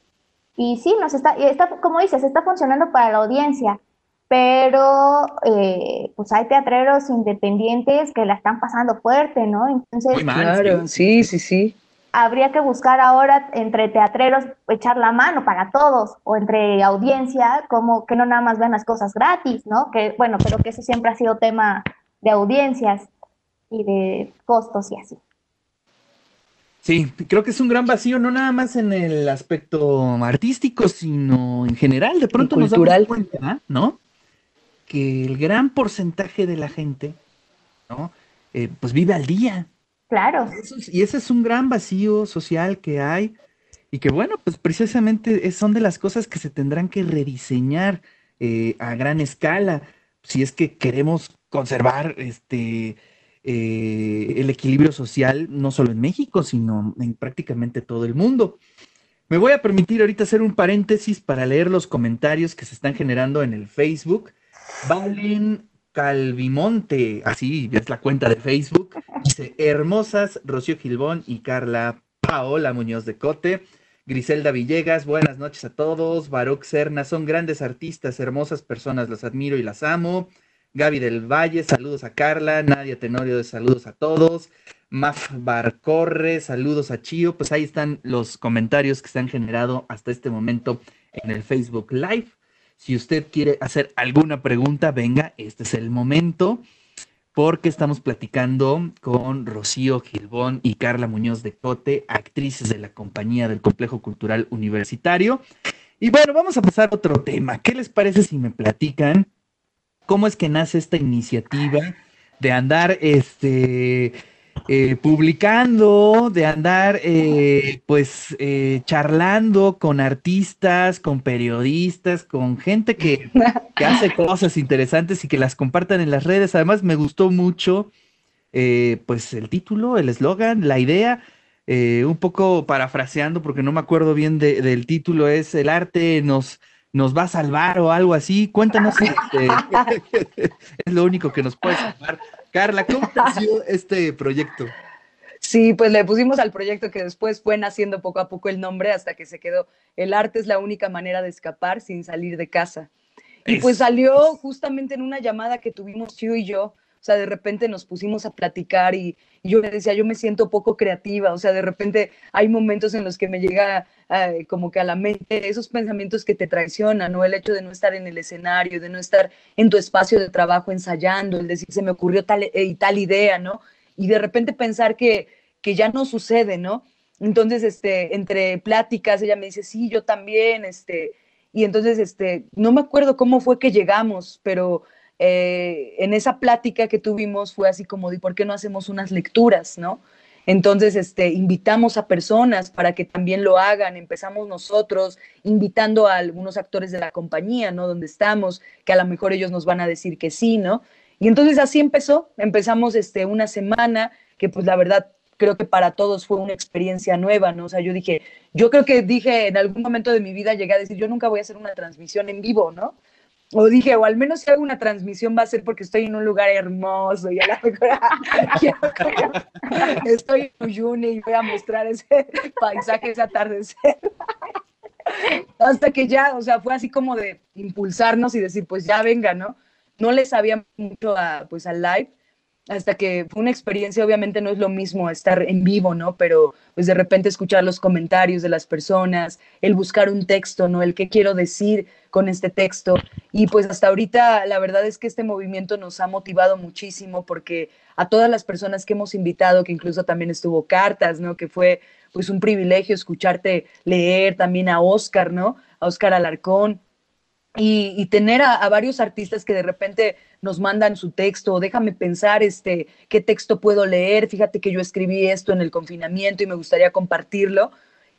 Y sí, nos está, está, como dices, está funcionando para la audiencia, pero eh, pues hay teatreros independientes que la están pasando fuerte, ¿no? Entonces, claro, sí, sí, sí habría que buscar ahora entre teatreros echar la mano para todos o entre audiencia, como que no nada más vean las cosas gratis, ¿no? Que bueno, pero que eso siempre ha sido tema de audiencias y de costos y así. Sí, creo que es un gran vacío, no nada más en el aspecto artístico, sino en general. De pronto nos damos cuenta, ¿no? Que el gran porcentaje de la gente, ¿no? Eh, pues vive al día, Claro. y ese es un gran vacío social que hay y que bueno, pues precisamente son de las cosas que se tendrán que rediseñar eh, a gran escala si es que queremos conservar este eh, el equilibrio social no solo en México, sino en prácticamente todo el mundo. Me voy a permitir ahorita hacer un paréntesis para leer los comentarios que se están generando en el Facebook. Valen Calvimonte, así es la cuenta de Facebook. Hermosas Rocío Gilbón y Carla Paola Muñoz de Cote. Griselda Villegas, buenas noches a todos. Baruch Serna, son grandes artistas, hermosas personas, las admiro y las amo. Gaby del Valle, saludos a Carla. Nadia Tenorio, saludos a todos. Maf Barcorre, saludos a Chío. Pues ahí están los comentarios que se han generado hasta este momento en el Facebook Live. Si usted quiere hacer alguna pregunta, venga, este es el momento, porque estamos platicando con Rocío Gilbón y Carla Muñoz de Cote, actrices de la compañía del Complejo Cultural Universitario. Y bueno, vamos a pasar a otro tema. ¿Qué les parece si me platican cómo es que nace esta iniciativa de andar este eh, publicando, de andar eh, pues eh, charlando con artistas, con periodistas, con gente que, que, hace cosas interesantes y que las compartan en las redes. Además me gustó mucho pues el título, el eslogan, la idea, un poco parafraseando porque no me acuerdo bien del título, es el arte nos, nos va a salvar o algo así. Cuéntanos, este, es lo único que nos puede salvar. Carla, ¿cómo ha sido este proyecto? Sí, pues le pusimos al proyecto que después fue naciendo poco a poco el nombre hasta que se quedó. El arte es la única manera de escapar sin salir de casa. Y pues salió justamente en una llamada que tuvimos Chiu y yo. O sea, de repente nos pusimos a platicar y, yo le decía, yo me siento poco creativa. O sea, de repente hay momentos en los que me llega eh, como que a la mente esos pensamientos que te traicionan, ¿no? El hecho de no estar en el escenario, de no estar en tu espacio de trabajo ensayando, el decir, se me ocurrió tal eh, tal idea, ¿no? y de repente pensar que, que ya no sucede, ¿no? Entonces, este, entre pláticas, ella me dice, sí, yo también, este, y entonces, este, no me acuerdo cómo fue que llegamos, pero eh, en esa plática que tuvimos fue así como de, ¿por qué no hacemos unas lecturas, no? Entonces, este, invitamos a personas para que también lo hagan. Empezamos nosotros invitando a algunos actores de la compañía, ¿no? Donde estamos, que a lo mejor ellos nos van a decir que sí, ¿no? Y entonces así empezó, empezamos este, una semana que pues la verdad creo que para todos fue una experiencia nueva, ¿no? O sea, yo dije, yo creo que dije en algún momento de mi vida llegué a decir, yo nunca voy a hacer una transmisión en vivo, ¿no? O dije, o al menos si hago una transmisión va a ser porque estoy en un lugar hermoso y a la mejor estoy en Uyuni y voy a mostrar ese paisaje, ese atardecer. Hasta que ya, o sea, fue así como de impulsarnos y decir, pues ya venga, ¿no? no le sabía mucho a, pues, al live, hasta que fue una experiencia, obviamente no es lo mismo estar en vivo, ¿no? Pero pues de repente escuchar los comentarios de las personas, el buscar un texto, ¿no? El qué quiero decir con este texto. Y pues hasta ahorita la verdad es que este movimiento nos ha motivado muchísimo porque a todas las personas que hemos invitado, que incluso también estuvo Cartas, ¿no? Que fue pues un privilegio escucharte leer, también a Oscar, ¿no? A Oscar Alarcón, y, tener a, varios artistas que de repente nos mandan su texto, déjame pensar este, qué texto puedo leer, fíjate que yo escribí esto en el confinamiento y me gustaría compartirlo.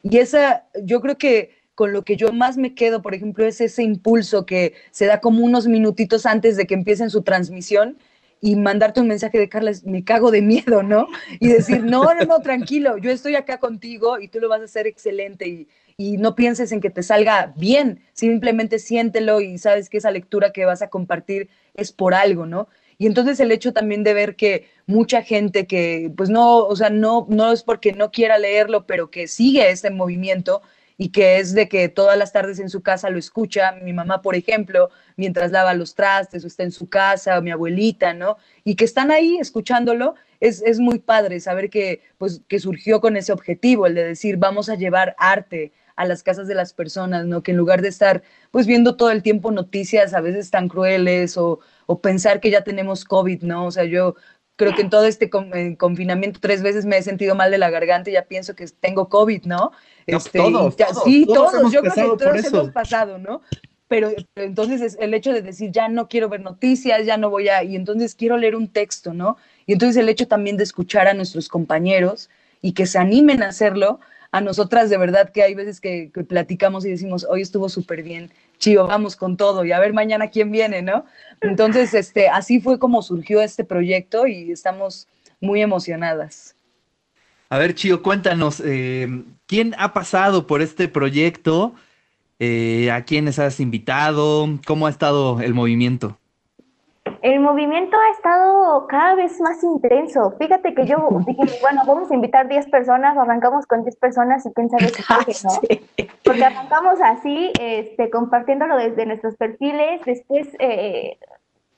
Y esa, yo creo que con lo que yo más me quedo, por ejemplo, es ese impulso que se da como unos minutitos antes de que empiecen su transmisión y mandarte un mensaje de Carla, me cago de miedo, ¿no? Y decir, no, no, no, tranquilo, yo estoy acá contigo y tú lo vas a hacer excelente y, y no pienses en que te salga bien, simplemente siéntelo y sabes que esa lectura que vas a compartir es por algo, ¿no? Y entonces el hecho también de ver que mucha gente que, pues no, o sea, no, no es porque no quiera leerlo, pero que sigue este movimiento y que es de que todas las tardes en su casa lo escucha, mi mamá, por ejemplo, mientras lava los trastes o está en su casa, o mi abuelita, ¿no? Y que están ahí escuchándolo, es, es muy padre saber que, pues, que surgió con ese objetivo, el de decir, vamos a llevar arte, a las casas de las personas, ¿no? Que en lugar de estar pues viendo todo el tiempo noticias a veces tan crueles o, pensar que ya tenemos COVID, ¿no? O sea, yo creo que en todo este confinamiento tres veces me he sentido mal de la garganta y ya pienso que tengo COVID, ¿no? Este, todos, sí, todos, yo creo que todos hemos pasado, ¿no? Pero, pero, entonces es el hecho de decir, ya no quiero ver noticias, ya no voy a, y entonces quiero leer un texto, ¿no? Y entonces el hecho también de escuchar a nuestros compañeros y que se animen a hacerlo, a nosotras de verdad que hay veces que, platicamos y decimos, hoy estuvo súper bien, chivo, vamos con todo y a ver mañana quién viene, ¿no? Entonces, este, así fue como surgió este proyecto y estamos muy emocionadas. A ver, Chío, cuéntanos, eh, ¿quién ha pasado por este proyecto? Eh, ¿A quiénes has invitado? ¿Cómo ha estado el movimiento? El movimiento ha estado cada vez más intenso. Fíjate que yo dije, bueno, vamos a invitar 10 personas, arrancamos con 10 personas y quién sabe qué ¿no? Porque arrancamos así, este, compartiéndolo desde nuestros perfiles, después eh,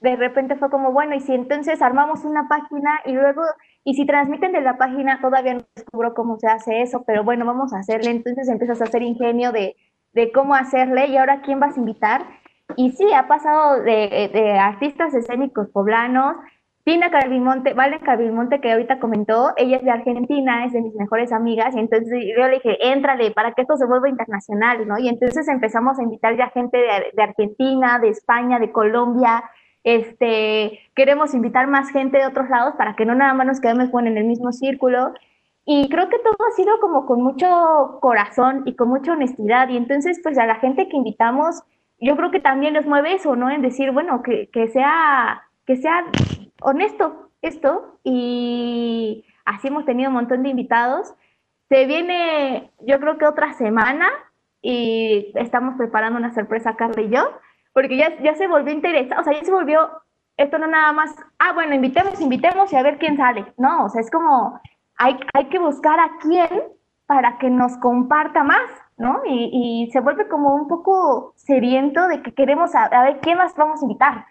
de repente fue como, bueno, y si entonces armamos una página y luego, y si transmiten de la página, todavía no descubro cómo se hace eso, pero bueno, vamos a hacerle, entonces empiezas a hacer ingenio de, de cómo hacerle y ahora quién vas a invitar y sí, ha pasado de, artistas escénicos poblanos, Tina Calvimonte, Valen Calvimonte, que ahorita comentó, ella es de Argentina, es de mis mejores amigas, y entonces yo le dije, éntrale para que esto se vuelva internacional, ¿no? Y entonces empezamos a invitar ya gente de, Argentina, de España, de Colombia, este, queremos invitar más gente de otros lados para que no nada más nos quedemos en el mismo círculo. Y creo que todo ha sido como con mucho corazón y con mucha honestidad. Y entonces, pues a la gente que invitamos, yo creo que también les mueve eso, ¿no? En decir, bueno, que, que sea, que sea honesto, esto y así hemos tenido un montón de invitados. Se viene, yo creo que otra semana y estamos preparando una sorpresa, Carla y yo, porque ya, ya se volvió interesante, o sea, ya se volvió esto no nada más, ah, bueno, invitemos, invitemos y a ver quién sale. No, o sea, es como, hay, hay que buscar a quién para que nos comparta más, ¿no? Y, se vuelve como un poco sediento de que queremos a, ver quién más vamos a invitar.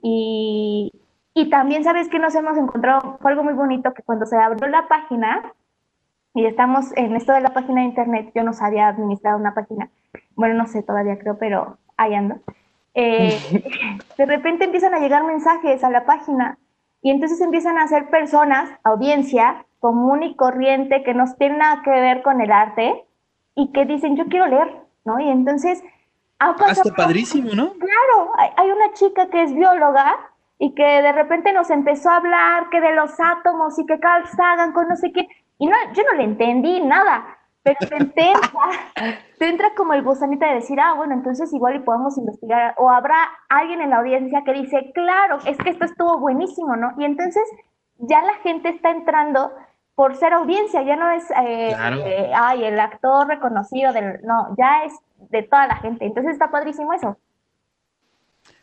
Y, y también, ¿sabes que nos hemos encontrado? Fue algo muy bonito que cuando se abrió la página, y estamos en esto de la página de internet, yo no sabía administrar una página, bueno, no sé todavía creo, pero ahí ando. Eh, de repente empiezan a llegar mensajes a la página y entonces empiezan a ser personas, audiencia común y corriente que no tienen nada que ver con el arte y que dicen yo quiero leer, ¿no? Y entonces ha pasado, padrísimo, ¿no? Claro, hay, una chica que es bióloga y que de repente nos empezó a hablar que de los átomos y que Carl Sagan con no sé qué, y no, yo no le entendí nada, pero te entra, te entra como el gusanito de decir, ah, bueno, entonces igual y podemos investigar, o habrá alguien en la audiencia que dice, claro, es que esto estuvo buenísimo, ¿no? Y entonces ya la gente está entrando por ser audiencia, ya no es, eh, eh, ay, el actor reconocido del, no, ya es de toda la gente, entonces está padrísimo eso.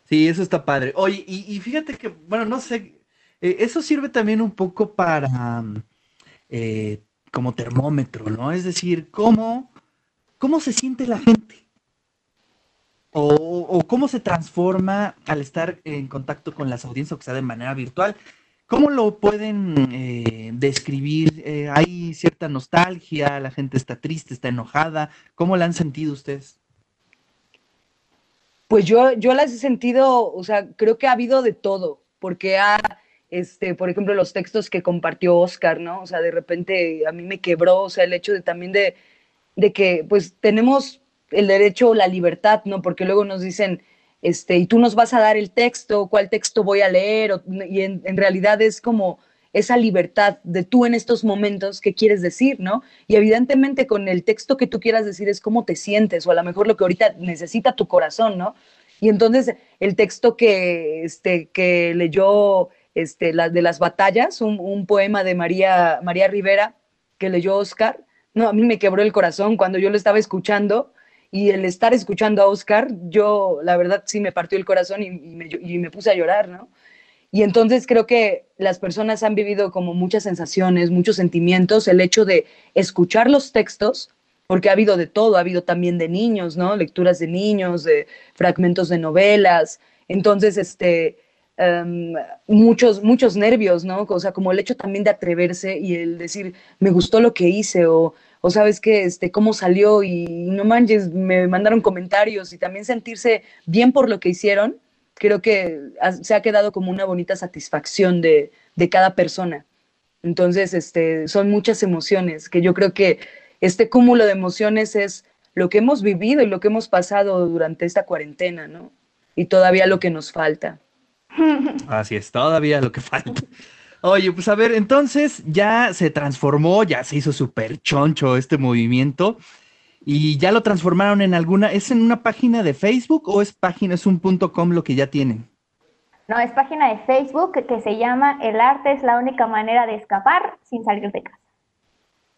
Sí, eso está padre. Oye, y, fíjate que, bueno, no sé, eh, eso sirve también un poco para como termómetro, ¿no? Es decir, ¿cómo, cómo se siente la gente? O, cómo se transforma al estar en contacto con las audiencias, o sea de manera virtual. ¿Cómo lo pueden eh, describir? Eh, ¿Hay cierta nostalgia? ¿La gente está triste, está enojada? ¿Cómo la han sentido ustedes? Pues yo, yo las he sentido, o sea, creo que ha habido de todo, porque ha, este, por ejemplo, los textos que compartió Oscar, ¿no? O sea, de repente a mí me quebró, o sea, el hecho de también de, de que, pues, tenemos el derecho, la libertad, ¿no? Porque luego nos dicen, este, y tú nos vas a dar el texto, cuál texto voy a leer, y en, en, realidad es como esa libertad de tú en estos momentos, qué quieres decir, ¿no? Y evidentemente con el texto que tú quieras decir es cómo te sientes, o a lo mejor lo que ahorita necesita tu corazón, ¿no? Y entonces el texto que, este, que leyó este, la, de las batallas, un, poema de María, María Rivera que leyó Oscar. No, a mí me quebró el corazón cuando yo lo estaba escuchando y el estar escuchando a Oscar, yo la verdad sí me partió el corazón y, me, puse a llorar, ¿no? Y entonces creo que las personas han vivido como muchas sensaciones, muchos sentimientos, el hecho de escuchar los textos, porque ha habido de todo, ha habido también de niños, ¿no? Lecturas de niños, de fragmentos de novelas. Entonces, este, Em, muchos, muchos nervios, ¿no? O sea, como el hecho también de atreverse y el decir, me gustó lo que hice o, o sabes que, este, cómo salió y no manches, me mandaron comentarios y también sentirse bien por lo que hicieron, creo que se ha quedado como una bonita satisfacción de, de cada persona. Entonces, este, son muchas emociones que yo creo que este cúmulo de emociones es lo que hemos vivido y lo que hemos pasado durante esta cuarentena, ¿no? Y todavía lo que nos falta. Así es, todavía lo que falta. Oye, pues a ver, entonces ya se transformó, ya se hizo súper choncho este movimiento y ya lo transformaron en alguna, ¿es en una página de Facebook o es página, es un punto com lo que ya tienen? No, es página de Facebook que se llama El arte es la única manera de escapar sin salir de casa.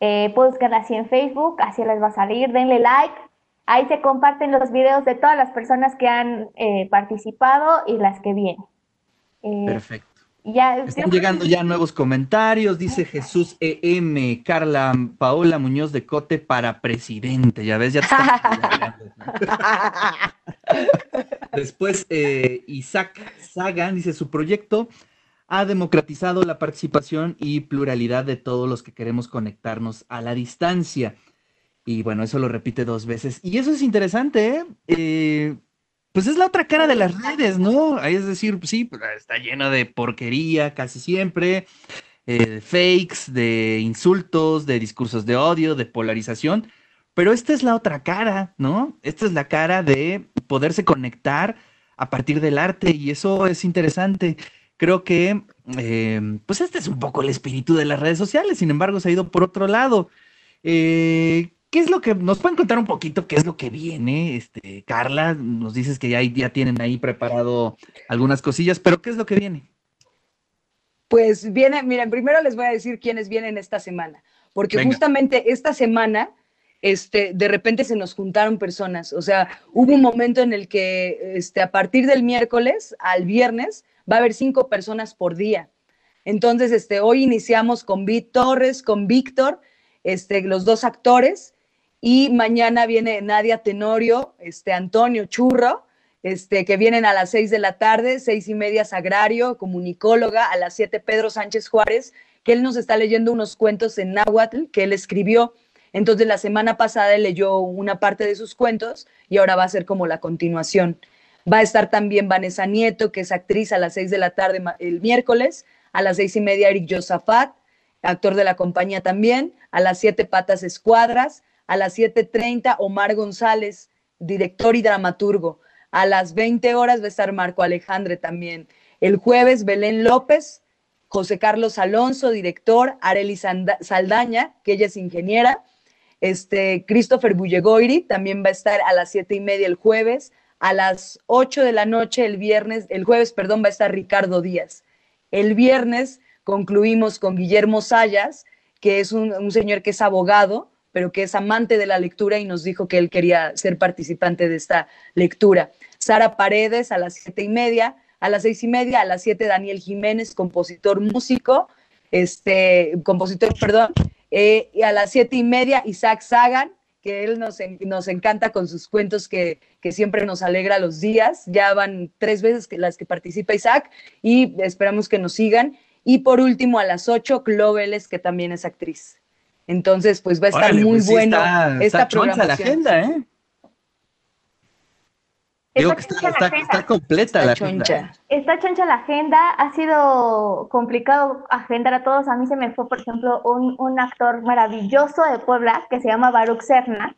Eh, buscarla así en Facebook, así les va a salir, denle like. Ahí se comparten los videos de todas las personas que han eh, participado y las que vienen. Eh, Perfecto. Ya, Están llegando ya nuevos comentarios, dice Jesús EM, Carla Paola Muñoz de Cote para presidente, ya ves, ya te Después, eh, Isaac Sagan dice, su proyecto ha democratizado la participación y pluralidad de todos los que queremos conectarnos a la distancia. Y bueno, eso lo repite dos veces. Y eso es interesante, ¿eh? eh pues es la otra cara de las redes, ¿no? Es decir, sí, pues, está llena de porquería casi siempre, eh, fakes, de insultos, de discursos de odio, de polarización, pero esta es la otra cara, ¿no? Esta es la cara de poderse conectar a partir del arte y eso es interesante. Creo que, eh, pues este es un poco el espíritu de las redes sociales, sin embargo, se ha ido por otro lado. Eh, ¿Qué es lo que nos pueden contar un poquito qué es lo que viene? Este, Carla, nos dices que ya, ya tienen ahí preparado algunas cosillas, pero ¿qué es lo que viene? Pues viene, miren, primero les voy a decir quiénes vienen esta semana, porque justamente esta semana, este, de repente se nos juntaron personas, o sea, hubo un momento en el que, este, a partir del miércoles al viernes, va a haber cinco personas por día. Entonces, este, hoy iniciamos con Vic Torres, con Víctor, este, los dos actores, y mañana viene Nadia Tenorio, este, Antonio Churro, este, que vienen a las seis de la tarde, seis y media Sagrario, comunicóloga, a las siete Pedro Sánchez Juárez, que él nos está leyendo unos cuentos en náhuatl que él escribió. Entonces la semana pasada él leyó una parte de sus cuentos y ahora va a ser como la continuación. Va a estar también Vanessa Nieto, que es actriz a las seis de la tarde el miércoles, a las seis y media Eric Josafat, actor de la compañía también, a las siete Patas Escuadras, a las siete treinta Omar González, director y dramaturgo, a las 20 horas va a estar Marco Alejandre también. El jueves, Belén López, José Carlos Alonso, director, Areli Saldaña, que ella es ingeniera, este, Christopher Bullegoiri también va a estar a las siete y media el jueves, a las 8 de la noche el viernes, el jueves, perdón, va a estar Ricardo Díaz. El viernes concluimos con Guillermo Sayas, que es un, un señor que es abogado, pero que es amante de la lectura y nos dijo que él quería ser participante de esta lectura. Sara Paredes a las siete y media, a las seis y media, a las siete Daniel Jiménez, compositor músico, este, compositor, perdón, eh, y a las siete y media Isaac Sagan, que él nos, nos encanta con sus cuentos que, que, siempre nos alegra los días. Ya van tres veces que, las que participa Isaac y esperamos que nos sigan. Y por último, a las ocho, Cloveles, que también es actriz. Entonces, pues va a estar muy pues bueno esta programación. la agenda, ¿eh? Digo que está, completa la, agenda. Está choncha la agenda, ha sido complicado agendar a todos. A mí se me fue, por ejemplo, un, un actor maravilloso de Puebla que se llama Baruch Serna.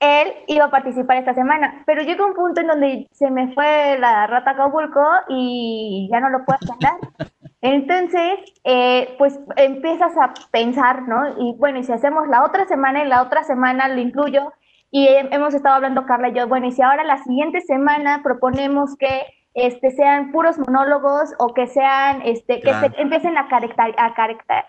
Él iba a participar esta semana, pero llegó un punto en donde se me fue la rata Acapulco y ya no lo puedo agendar. Entonces, eh, pues empiezas a pensar, ¿no? Y bueno, y si hacemos la otra semana y la otra semana lo incluyo, y hemos estado hablando Carla y yo, bueno, y si ahora la siguiente semana proponemos que este, sean puros monólogos o que sean, este, que se empiecen a, a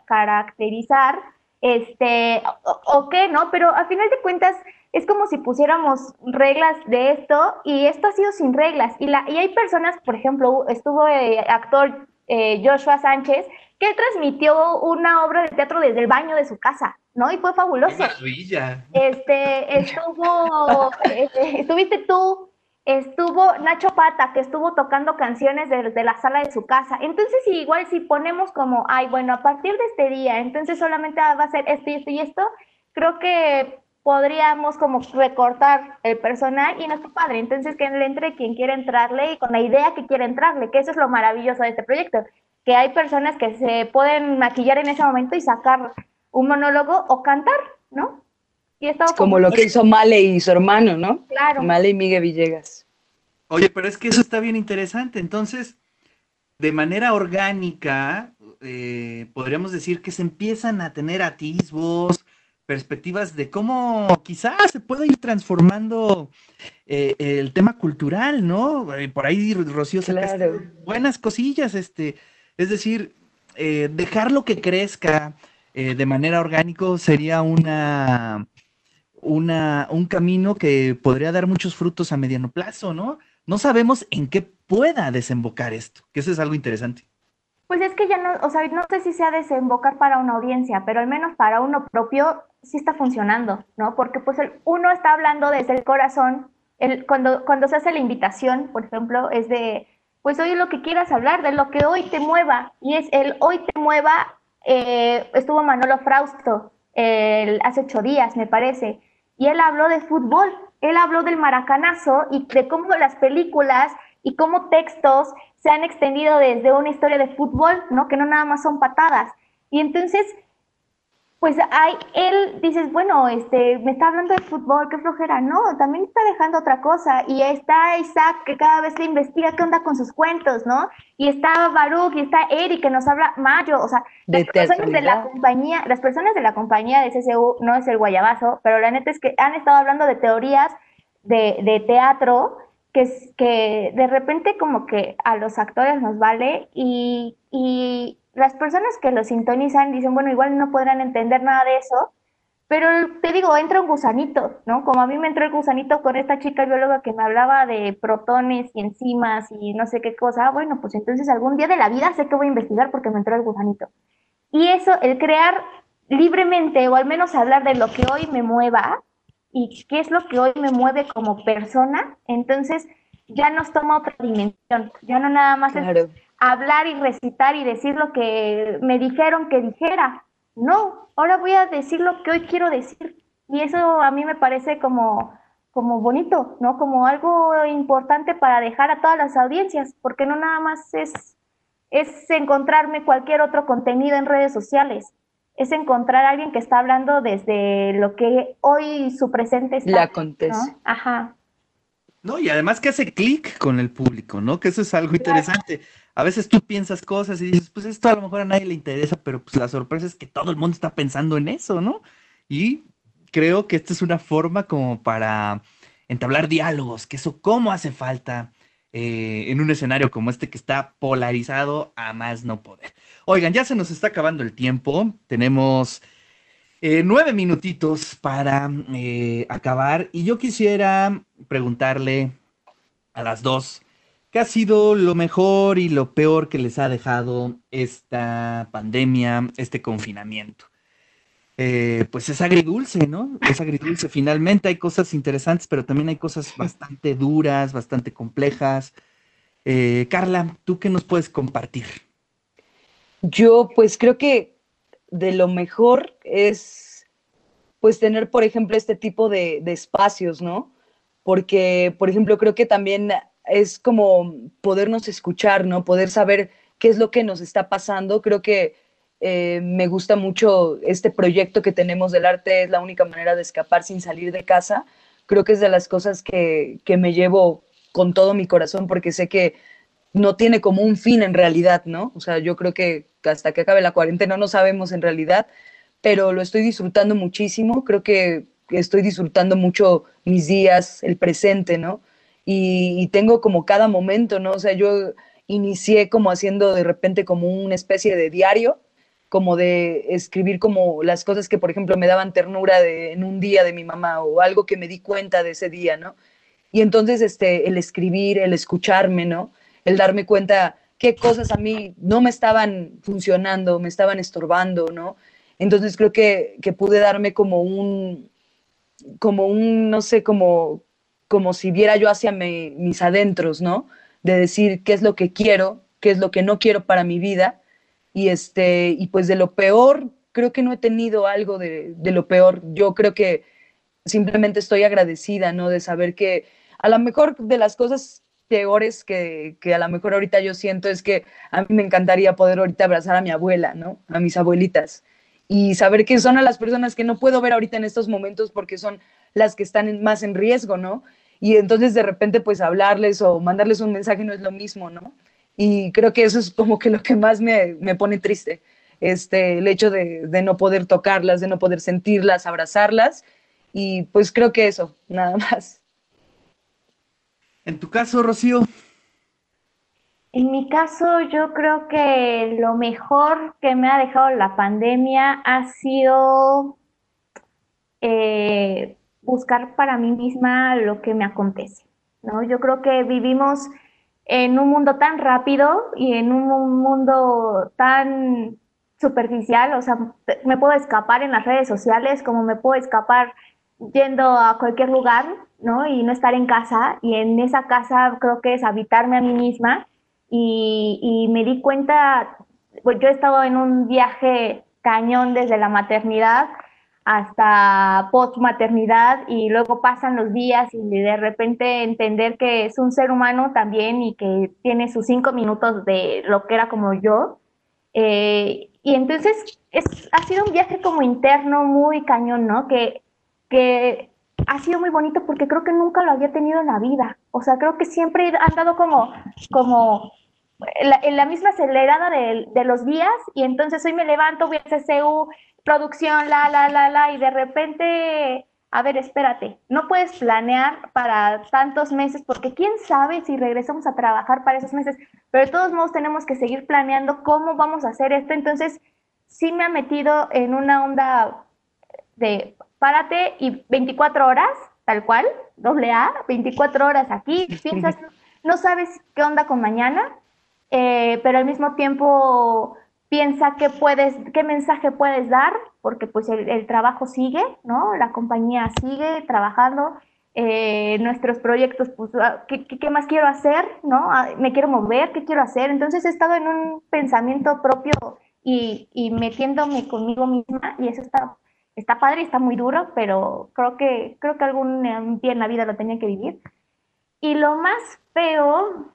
caracterizar, este, o, o, qué, ¿no? Pero a final de cuentas es como si pusiéramos reglas de esto y esto ha sido sin reglas. Y, la, y hay personas, por ejemplo, estuvo el eh, actor eh, Joshua Sánchez, que él transmitió una obra de teatro desde el baño de su casa, ¿no? Y fue fabuloso. Este, estuvo, este, estuviste tú, estuvo Nacho Pata, que estuvo tocando canciones desde la sala de su casa. Entonces, igual si ponemos como, ay, bueno, a partir de este día, entonces solamente va a ser esto y esto y esto, creo que podríamos como recortar el personal y nuestro padre. Entonces, que le entre quien quiera entrarle y con la idea que quiere entrarle, que eso es lo maravilloso de este proyecto, que hay personas que se pueden maquillar en ese momento y sacar un monólogo o cantar, ¿no? Y es como, lo que hizo Male y su hermano, ¿no? Claro. Male y Miguel Villegas. Oye, pero es que eso está bien interesante. Entonces, de manera orgánica, eh, podríamos decir que se empiezan a tener atisbos, perspectivas de cómo quizás se puede ir transformando eh, el tema cultural, ¿no? Eh, por ahí Rocío claro. buenas cosillas, este, es decir, eh, dejarlo que crezca de manera orgánica sería una, una, un camino que podría dar muchos frutos a mediano plazo, ¿no? No sabemos en qué pueda desembocar esto, que eso es algo interesante. Pues es que ya no, o sea, no sé si sea desembocar para una audiencia, pero al menos para uno propio sí está funcionando, ¿no? Porque pues el, uno está hablando desde el corazón, el, cuando, cuando se hace la invitación, por ejemplo, es de, pues hoy lo que quieras hablar, de lo que hoy te mueva, y es el hoy te mueva, eh, estuvo Manolo Frausto el, hace ocho días, me parece, y él habló de fútbol, él habló del maracanazo y de cómo las películas y cómo textos se han extendido desde una historia de fútbol, ¿no? Que no nada más son patadas. Y entonces pues hay, él dices, bueno, este, me está hablando de fútbol, qué flojera. No, también está dejando otra cosa. Y está Isaac, que cada vez se investiga qué onda con sus cuentos, ¿no? Y está Baruch, y está Eric, que nos habla Mayo. O sea, las personas de la compañía, las personas de la compañía de CCU, no es el guayabazo, pero la neta es que han estado hablando de teorías de, de teatro que, que de repente como que a los actores nos vale y, y las personas que lo sintonizan dicen, bueno, igual no podrán entender nada de eso, pero te digo, entra un gusanito, ¿no? Como a mí me entró el gusanito con esta chica bióloga que me hablaba de protones y enzimas y no sé qué cosa, bueno, pues entonces algún día de la vida sé que voy a investigar porque me entró el gusanito. Y eso, el crear libremente o al menos hablar de lo que hoy me mueva y qué es lo que hoy me mueve como persona, entonces ya nos toma otra dimensión, ya no nada más es hablar y recitar y decir lo que me dijeron que dijera, no, ahora voy a decir lo que hoy quiero decir. Y eso a mí me parece como, como bonito, ¿no? Como algo importante para dejar a todas las audiencias, porque no nada más es, es encontrarme cualquier otro contenido en redes sociales, es encontrar a alguien que está hablando desde lo que hoy su presente está. Le acontece. Ajá. No, y además que hace clic con el público, ¿no? Que eso es algo interesante. A veces tú piensas cosas y dices, pues esto a lo mejor a nadie le interesa, pero pues la sorpresa es que todo el mundo está pensando en eso, ¿no? Y creo que esta es una forma como para entablar diálogos, que eso cómo hace falta eh, en un escenario como este que está polarizado a más no poder. Oigan, ya se nos está acabando el tiempo, tenemos eh, nueve minutitos para eh, acabar y yo quisiera preguntarle a las dos qué ha sido lo mejor y lo peor que les ha dejado esta pandemia, este confinamiento. Eh, pues es agridulce, ¿no? Es agridulce. Finalmente hay cosas interesantes, pero también hay cosas bastante duras, bastante complejas. Carla, ¿tú qué nos puedes compartir? Yo pues creo que de lo mejor es pues tener, por ejemplo, este tipo de, espacios, ¿no? Porque, por ejemplo, creo que también es como podernos escuchar, ¿no? Poder saber qué es lo que nos está pasando. Creo que eh, me gusta mucho este proyecto que tenemos del arte, es la única manera de escapar sin salir de casa. Creo que es de las cosas que, que me llevo con todo mi corazón porque sé que no tiene como un fin en realidad, ¿no? O sea, yo creo que hasta que acabe la cuarentena no sabemos en realidad, pero lo estoy disfrutando muchísimo, creo que estoy disfrutando mucho mis días, el presente, ¿no? Y, tengo como cada momento, ¿no? O sea, yo inicié como haciendo de repente como una especie de diario, como de escribir como las cosas que, por ejemplo, me daban ternura en un día de mi mamá o algo que me di cuenta de ese día, ¿no? Y entonces, este, el escribir, el escucharme, ¿no? el darme cuenta qué cosas a mí no me estaban funcionando, me estaban estorbando, ¿no? Entonces creo que, pude darme como un, como un, no sé, como, como si viera yo hacia mis adentros, ¿no? De decir qué es lo que quiero, qué es lo que no quiero para mi vida. Y, este, y pues de lo peor, creo que no he tenido algo de, de lo peor. Yo creo que simplemente estoy agradecida, ¿no? De saber que a lo mejor de las cosas peores que, que, a lo mejor ahorita yo siento es que a mí me encantaría poder ahorita abrazar a mi abuela, ¿no? A mis abuelitas. Y saber que son a las personas que no puedo ver ahorita en estos momentos porque son las que están más en riesgo, ¿no? Y entonces de repente pues hablarles o mandarles un mensaje no es lo mismo, ¿no? Y creo que eso es como que lo que más me, me pone triste, este, el hecho de, de no poder tocarlas, de no poder sentirlas, abrazarlas. Y pues creo que eso, nada más. En tu caso, Rocío. En mi caso, yo creo que lo mejor que me ha dejado la pandemia ha sido eh, buscar para mí misma lo que me acontece. ¿no? Yo creo que vivimos en un mundo tan rápido y en un mundo tan superficial, o sea, me puedo escapar en las redes sociales como me puedo escapar yendo a cualquier lugar, ¿no? Y no estar en casa. Y en esa casa creo que es habitarme a mí misma. Y, me di cuenta, pues yo he estado en un viaje cañón desde la maternidad hasta post maternidad y luego pasan los días y de repente entender que es un ser humano también y que tiene sus cinco minutos de lo que era como yo. Eh, y entonces es, ha sido un viaje como interno muy cañón, ¿no? Que que ha sido muy bonito porque creo que nunca lo había tenido en la vida. O sea, creo que siempre he andado como, como en la, misma acelerada de, de, los días y entonces hoy me levanto, voy a CCU, producción, la, la, la, la, y de repente a ver, espérate, no puedes planear para tantos meses porque quién sabe si regresamos a trabajar para esos meses, pero de todos modos tenemos que seguir planeando cómo vamos a hacer esto. Entonces, sí me ha metido en una onda de párate y 24 horas, tal cual, doble A, 24 horas aquí, piensas, no sabes qué onda con mañana, eh, pero al mismo tiempo piensa qué puedes, qué mensaje puedes dar, porque pues el, trabajo sigue, ¿no? La compañía sigue trabajando, eh, nuestros proyectos, pues, ah, ¿qué, ¿qué, más quiero hacer, ¿no? Ah, me quiero mover, ¿qué quiero hacer? Entonces he estado en un pensamiento propio y, y metiéndome conmigo misma y eso está, está padre está muy duro, pero creo que, creo que algún día en la vida lo tenía que vivir. Y lo más feo,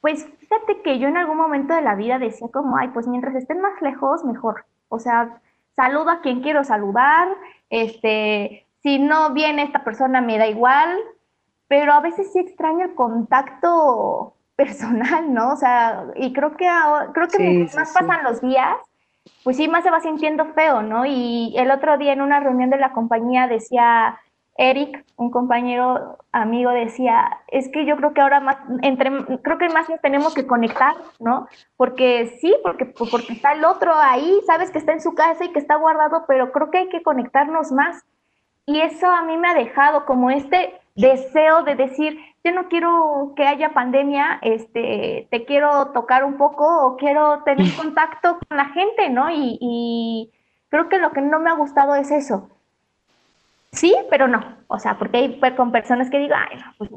pues fíjate que yo en algún momento de la vida decía como, ay, pues mientras estén más lejos, mejor. O sea, saludo a quien quiero saludar, este, si no viene esta persona me da igual, pero a veces sí extraño el contacto personal, ¿no? O sea, y creo que creo que más pasan los días, pues sí, más se va sintiendo feo, ¿no? Y el otro día en una reunión de la compañía decía, Eric, un compañero amigo, decía, es que yo creo que ahora más, entre, creo que más nos tenemos que conectar, ¿no? Porque sí, porque, porque está el otro ahí, sabes que está en su casa y que está guardado, pero creo que hay que conectarnos más. Y eso a mí me ha dejado como este deseo de decir, yo no quiero que haya pandemia, este, te quiero tocar un poco o quiero tener contacto con la gente, ¿no? Y, y creo que lo que no me ha gustado es eso Sí, pero no. O sea, porque hay con personas que digo, ay, no, pues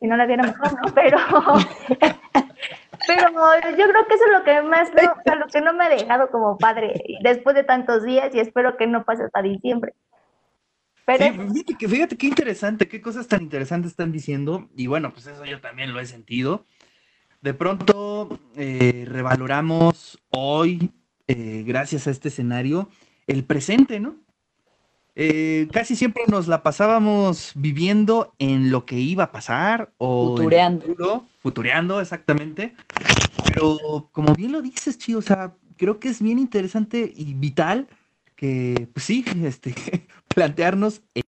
si no la viera mejor, ¿no? Pero, pero yo creo que eso es lo que más, no, lo que no me ha dejado como padre después de tantos días y espero que no pase hasta diciembre. Pero... fíjate, que, fíjate qué interesante, qué cosas tan interesantes están diciendo y bueno, pues eso yo también lo he sentido. De pronto eh, revaloramos hoy, eh, gracias a este escenario, el presente, ¿no? Eh, casi siempre nos la pasábamos viviendo en lo que iba a pasar o futureando. futureando, exactamente. Pero como bien lo dices, Chi, o sea, creo que es bien interesante y vital que, pues sí, este, plantearnos e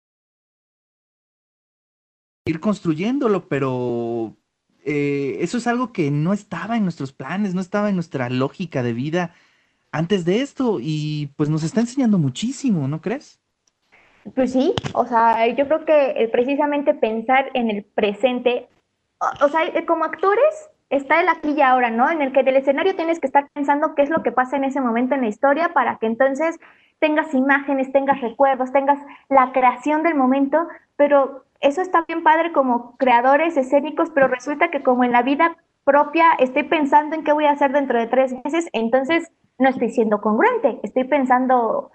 ir construyéndolo, pero eh, eso es algo que no estaba en nuestros planes, no estaba en nuestra lógica de vida antes de esto y pues nos está enseñando muchísimo, ¿no crees? Pues sí, o sea, yo creo que precisamente pensar en el presente, o, sea, como actores está el aquí y ahora, ¿no? En el que del escenario tienes que estar pensando qué es lo que pasa en ese momento en la historia para que entonces tengas imágenes, tengas recuerdos, tengas la creación del momento, pero eso está bien padre como creadores escénicos, pero resulta que como en la vida propia estoy pensando en qué voy a hacer dentro de tres meses, entonces no estoy siendo congruente, estoy pensando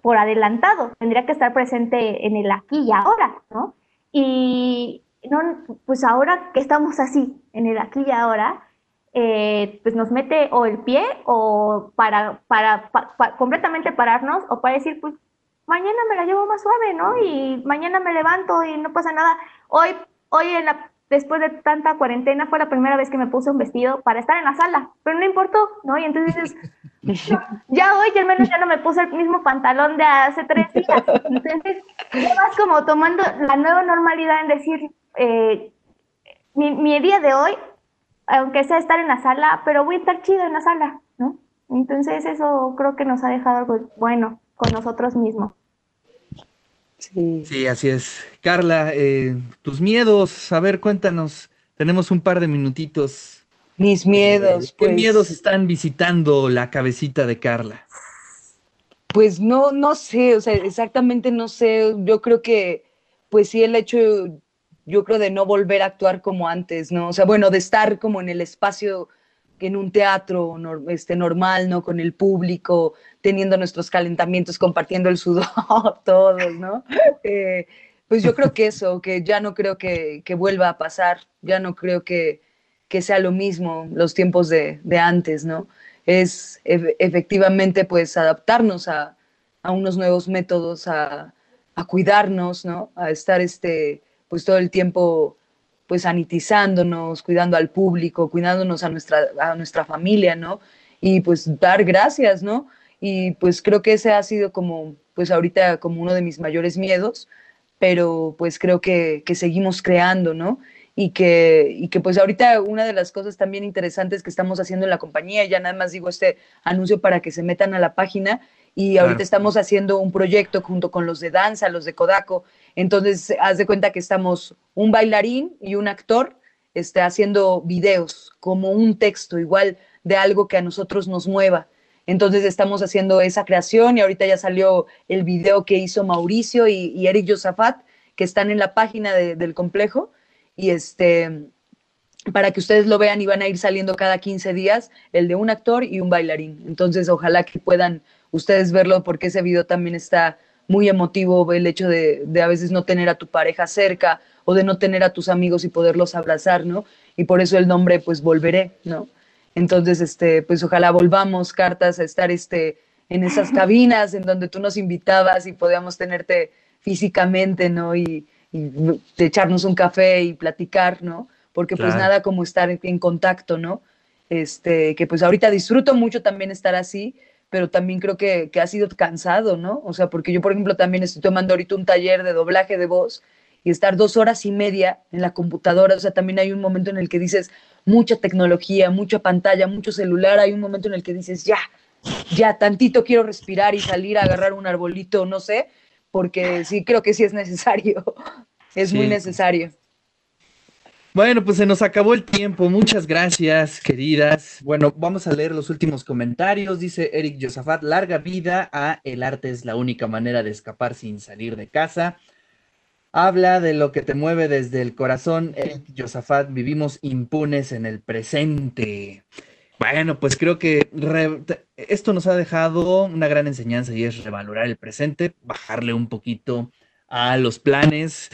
por adelantado, tendría que estar presente en el aquí y ahora, ¿no? Y no, pues ahora que estamos así, en el aquí y ahora, eh, pues nos mete o el pie o para, para, completamente pararnos o para decir, pues mañana me la llevo más suave, ¿no? Y mañana me levanto y no pasa nada. Hoy, hoy en la, después de tanta cuarentena fue la primera vez que me puse un vestido para estar en la sala, pero no importó, ¿no? Y entonces dices, ya hoy al menos ya no me puse el mismo pantalón de hace tres días. Entonces, ya vas como tomando la nueva normalidad en decir, eh, mi, mi, día de hoy, aunque sea estar en la sala, pero voy a estar chido en la sala, ¿no? Entonces eso creo que nos ha dejado algo bueno con nosotros mismos. Sí. sí, así es. Carla, eh, tus miedos, a ver, cuéntanos. Tenemos un par de minutitos. Mis miedos. ¿Qué pues. miedos están visitando la cabecita de Carla? Pues no, no sé, o sea, exactamente no sé. Yo creo que, pues sí, el hecho, yo creo de no volver a actuar como antes, ¿no? O sea, bueno, de estar como en el espacio, en un teatro este, normal, ¿no? Con el público, teniendo nuestros calentamientos, compartiendo el sudor, todos, ¿no? Eh, pues yo creo que eso, que ya no creo que, que vuelva a pasar, ya no creo que, que sea lo mismo los tiempos de, antes, ¿no? Es efectivamente pues adaptarnos a, unos nuevos métodos, a, cuidarnos, ¿no? A estar este, pues todo el tiempo pues sanitizándonos, cuidando al público, cuidándonos a nuestra, a nuestra familia, ¿no? Y pues dar gracias, ¿no? Y pues creo que ese ha sido como, pues ahorita como uno de mis mayores miedos, pero pues creo que, que seguimos creando, ¿no? Y que, y que pues ahorita una de las cosas también interesantes que estamos haciendo en la compañía, ya nada más digo este anuncio para que se metan a la página, y ahorita estamos haciendo un proyecto junto con los de danza, los de Kodako, entonces haz de cuenta que estamos un bailarín y un actor este, haciendo videos como un texto igual de algo que a nosotros nos mueva. Entonces estamos haciendo esa creación y ahorita ya salió el video que hizo Mauricio y, Eric Josafat, que están en la página del complejo y este para que ustedes lo vean y van a ir saliendo cada 15 días el de un actor y un bailarín. Entonces, ojalá que puedan ustedes verlo porque ese video también está muy emotivo, el hecho de, de, a veces no tener a tu pareja cerca o de no tener a tus amigos y poderlos abrazar, ¿no? Y por eso el nombre, pues, Volveré, ¿no? Entonces, este, pues ojalá volvamos, Cartas, a estar este, en esas cabinas en donde tú nos invitabas y podíamos tenerte físicamente, ¿no? Y, y echarnos un café y platicar, ¿no? Porque pues nada como estar en contacto, ¿no? Este, que pues ahorita disfruto mucho también estar así, pero también creo que, que ha sido cansado, ¿no? O sea, porque yo, por ejemplo, también estoy tomando ahorita un taller de doblaje de voz y estar dos horas y media en la computadora, o sea, también hay un momento en el que dices mucha tecnología, mucha pantalla, mucho celular, hay un momento en el que dices ya, ya, tantito quiero respirar y salir a agarrar un arbolito, no sé, porque sí, creo que sí es necesario, es muy necesario. Bueno, pues se nos acabó el tiempo. Muchas gracias, queridas. Bueno, vamos a leer los últimos comentarios. Dice Eric Josafat, larga vida a el arte es la única manera de escapar sin salir de casa. Habla de lo que te mueve desde el corazón. Eric Josafat, vivimos impunes en el presente. Bueno, pues creo que esto nos ha dejado una gran enseñanza y es revalorar el presente, bajarle un poquito a los planes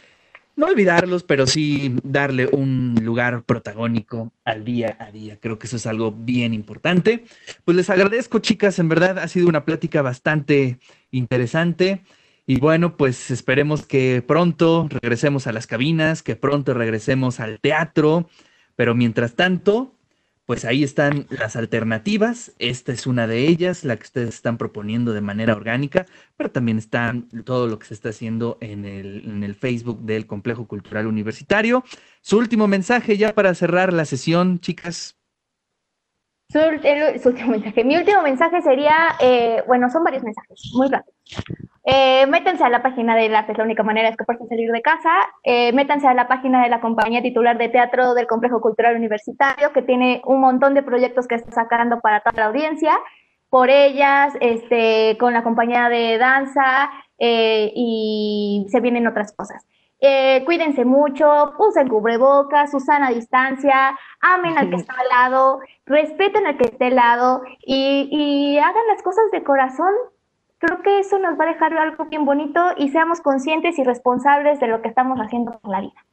no olvidarlos, pero sí darle un lugar protagónico al día a día. Creo que eso es algo bien importante. Pues les agradezco, chicas, en verdad ha sido una plática bastante interesante. Y bueno, pues esperemos que pronto regresemos a las cabinas, que pronto regresemos al teatro, pero mientras tanto, pues ahí están las alternativas. Esta es una de ellas, la que ustedes están proponiendo de manera orgánica, pero también está todo lo que se está haciendo en el, en el Facebook del Complejo Cultural Universitario. Su último mensaje ya para cerrar la sesión, chicas. Su, último mensaje. Mi último mensaje sería, eh, bueno, son varios mensajes, muy rápidos. Eh, métanse a la página de Arte es la única manera de escaparse salir de casa. Eh, métanse a la página de la compañía titular de teatro del Complejo Cultural Universitario, que tiene un montón de proyectos que está sacando para toda la audiencia. Por ellas, este, con la compañía de danza eh, y se vienen otras cosas. Cuídense mucho, usen cubrebocas, usan a distancia, amen al que está al lado, respeten al que esté al lado y, y hagan las cosas de corazón Creo que eso nos va a dejar algo bien bonito y seamos conscientes y responsables de lo que estamos haciendo por la vida.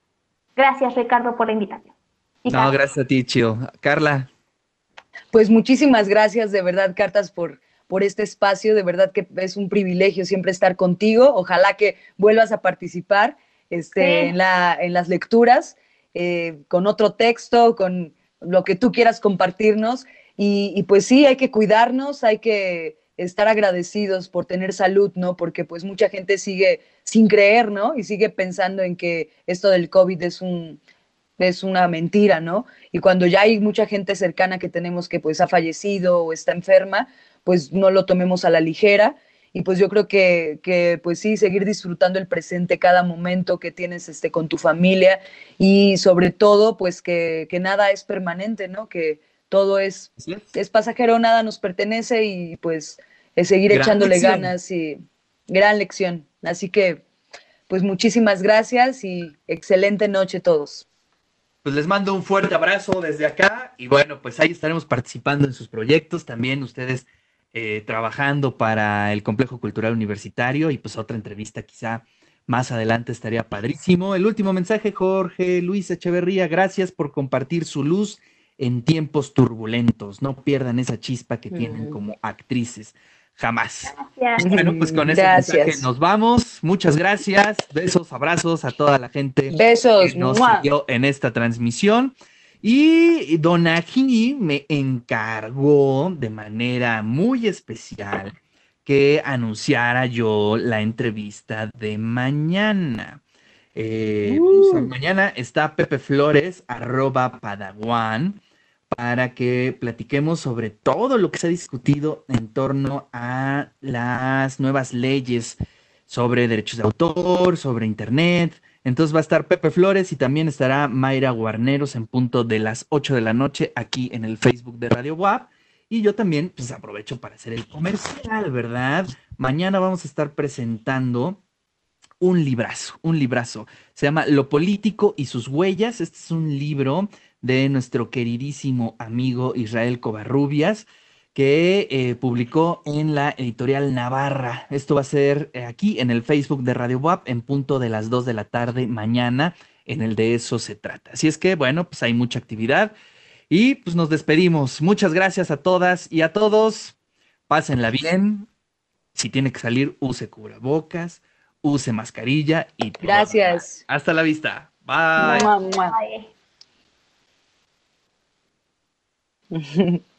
Gracias, Ricardo, por la invitación. no, gracias a ti, Chio. Carla. Pues muchísimas gracias, de verdad, Cartas, por, por este espacio. De verdad que es un privilegio siempre estar contigo. Ojalá que vuelvas a participar este, en, la, en las lecturas, eh, con otro texto, con lo que tú quieras compartirnos. y pues sí, hay que cuidarnos, hay que estar agradecidos por tener salud, ¿no? Porque pues mucha gente sigue sin creer, ¿no? Y sigue pensando en que esto del COVID es un es una mentira, ¿no? Y cuando ya hay mucha gente cercana que tenemos que pues ha fallecido o está enferma, pues no lo tomemos a la ligera. Y pues yo creo que, que pues sí, seguir disfrutando el presente, cada momento que tienes este, con tu familia y sobre todo pues que, que nada es permanente, ¿no? Que, todo es, es pasajero, nada nos pertenece y pues es seguir echándole ganas y gran lección. Así que, pues muchísimas gracias y excelente noche todos. Pues les mando un fuerte abrazo desde acá y bueno, pues ahí estaremos participando en sus proyectos, también ustedes eh, trabajando para el Complejo Cultural Universitario y pues otra entrevista quizá más adelante estaría padrísimo. El último mensaje, Jorge Luis Echeverría, gracias por compartir su luz en tiempos turbulentos. No pierdan esa chispa que tienen como actrices. Jamás. Bueno, pues con ese mensaje nos vamos. Muchas gracias. Besos, abrazos a toda la gente Besos, que nos siguió en esta transmisión. Y Don me encargó de manera muy especial que anunciara yo la entrevista de mañana. Eh, pues, mañana está Pepe Flores, arroba Padawan, para que platiquemos sobre todo lo que se ha discutido en torno a las nuevas leyes sobre derechos de autor, sobre Internet. Entonces va a estar Pepe Flores y también estará Mayra Guarneros en punto de las 8 de la noche aquí en el Facebook de Radio WAP. Y yo también, pues aprovecho para hacer el comercial, ¿verdad? Mañana vamos a estar presentando un librazo, un librazo. Se llama Lo Político y sus Huellas. Este es un libro de nuestro queridísimo amigo Israel Covarrubias que eh, publicó en la editorial Navarra. Esto va a ser eh, aquí en el Facebook de Radio WAP en punto de las 2 de la tarde mañana. En el de eso se trata. Así es que, bueno, pues hay mucha actividad. Y pues nos despedimos. Muchas gracias a todas y a todos. Pásenla bien. Si tiene que salir, use cubrebocas, use mascarilla y... Gracias. Hasta la vista. Bye. Bye.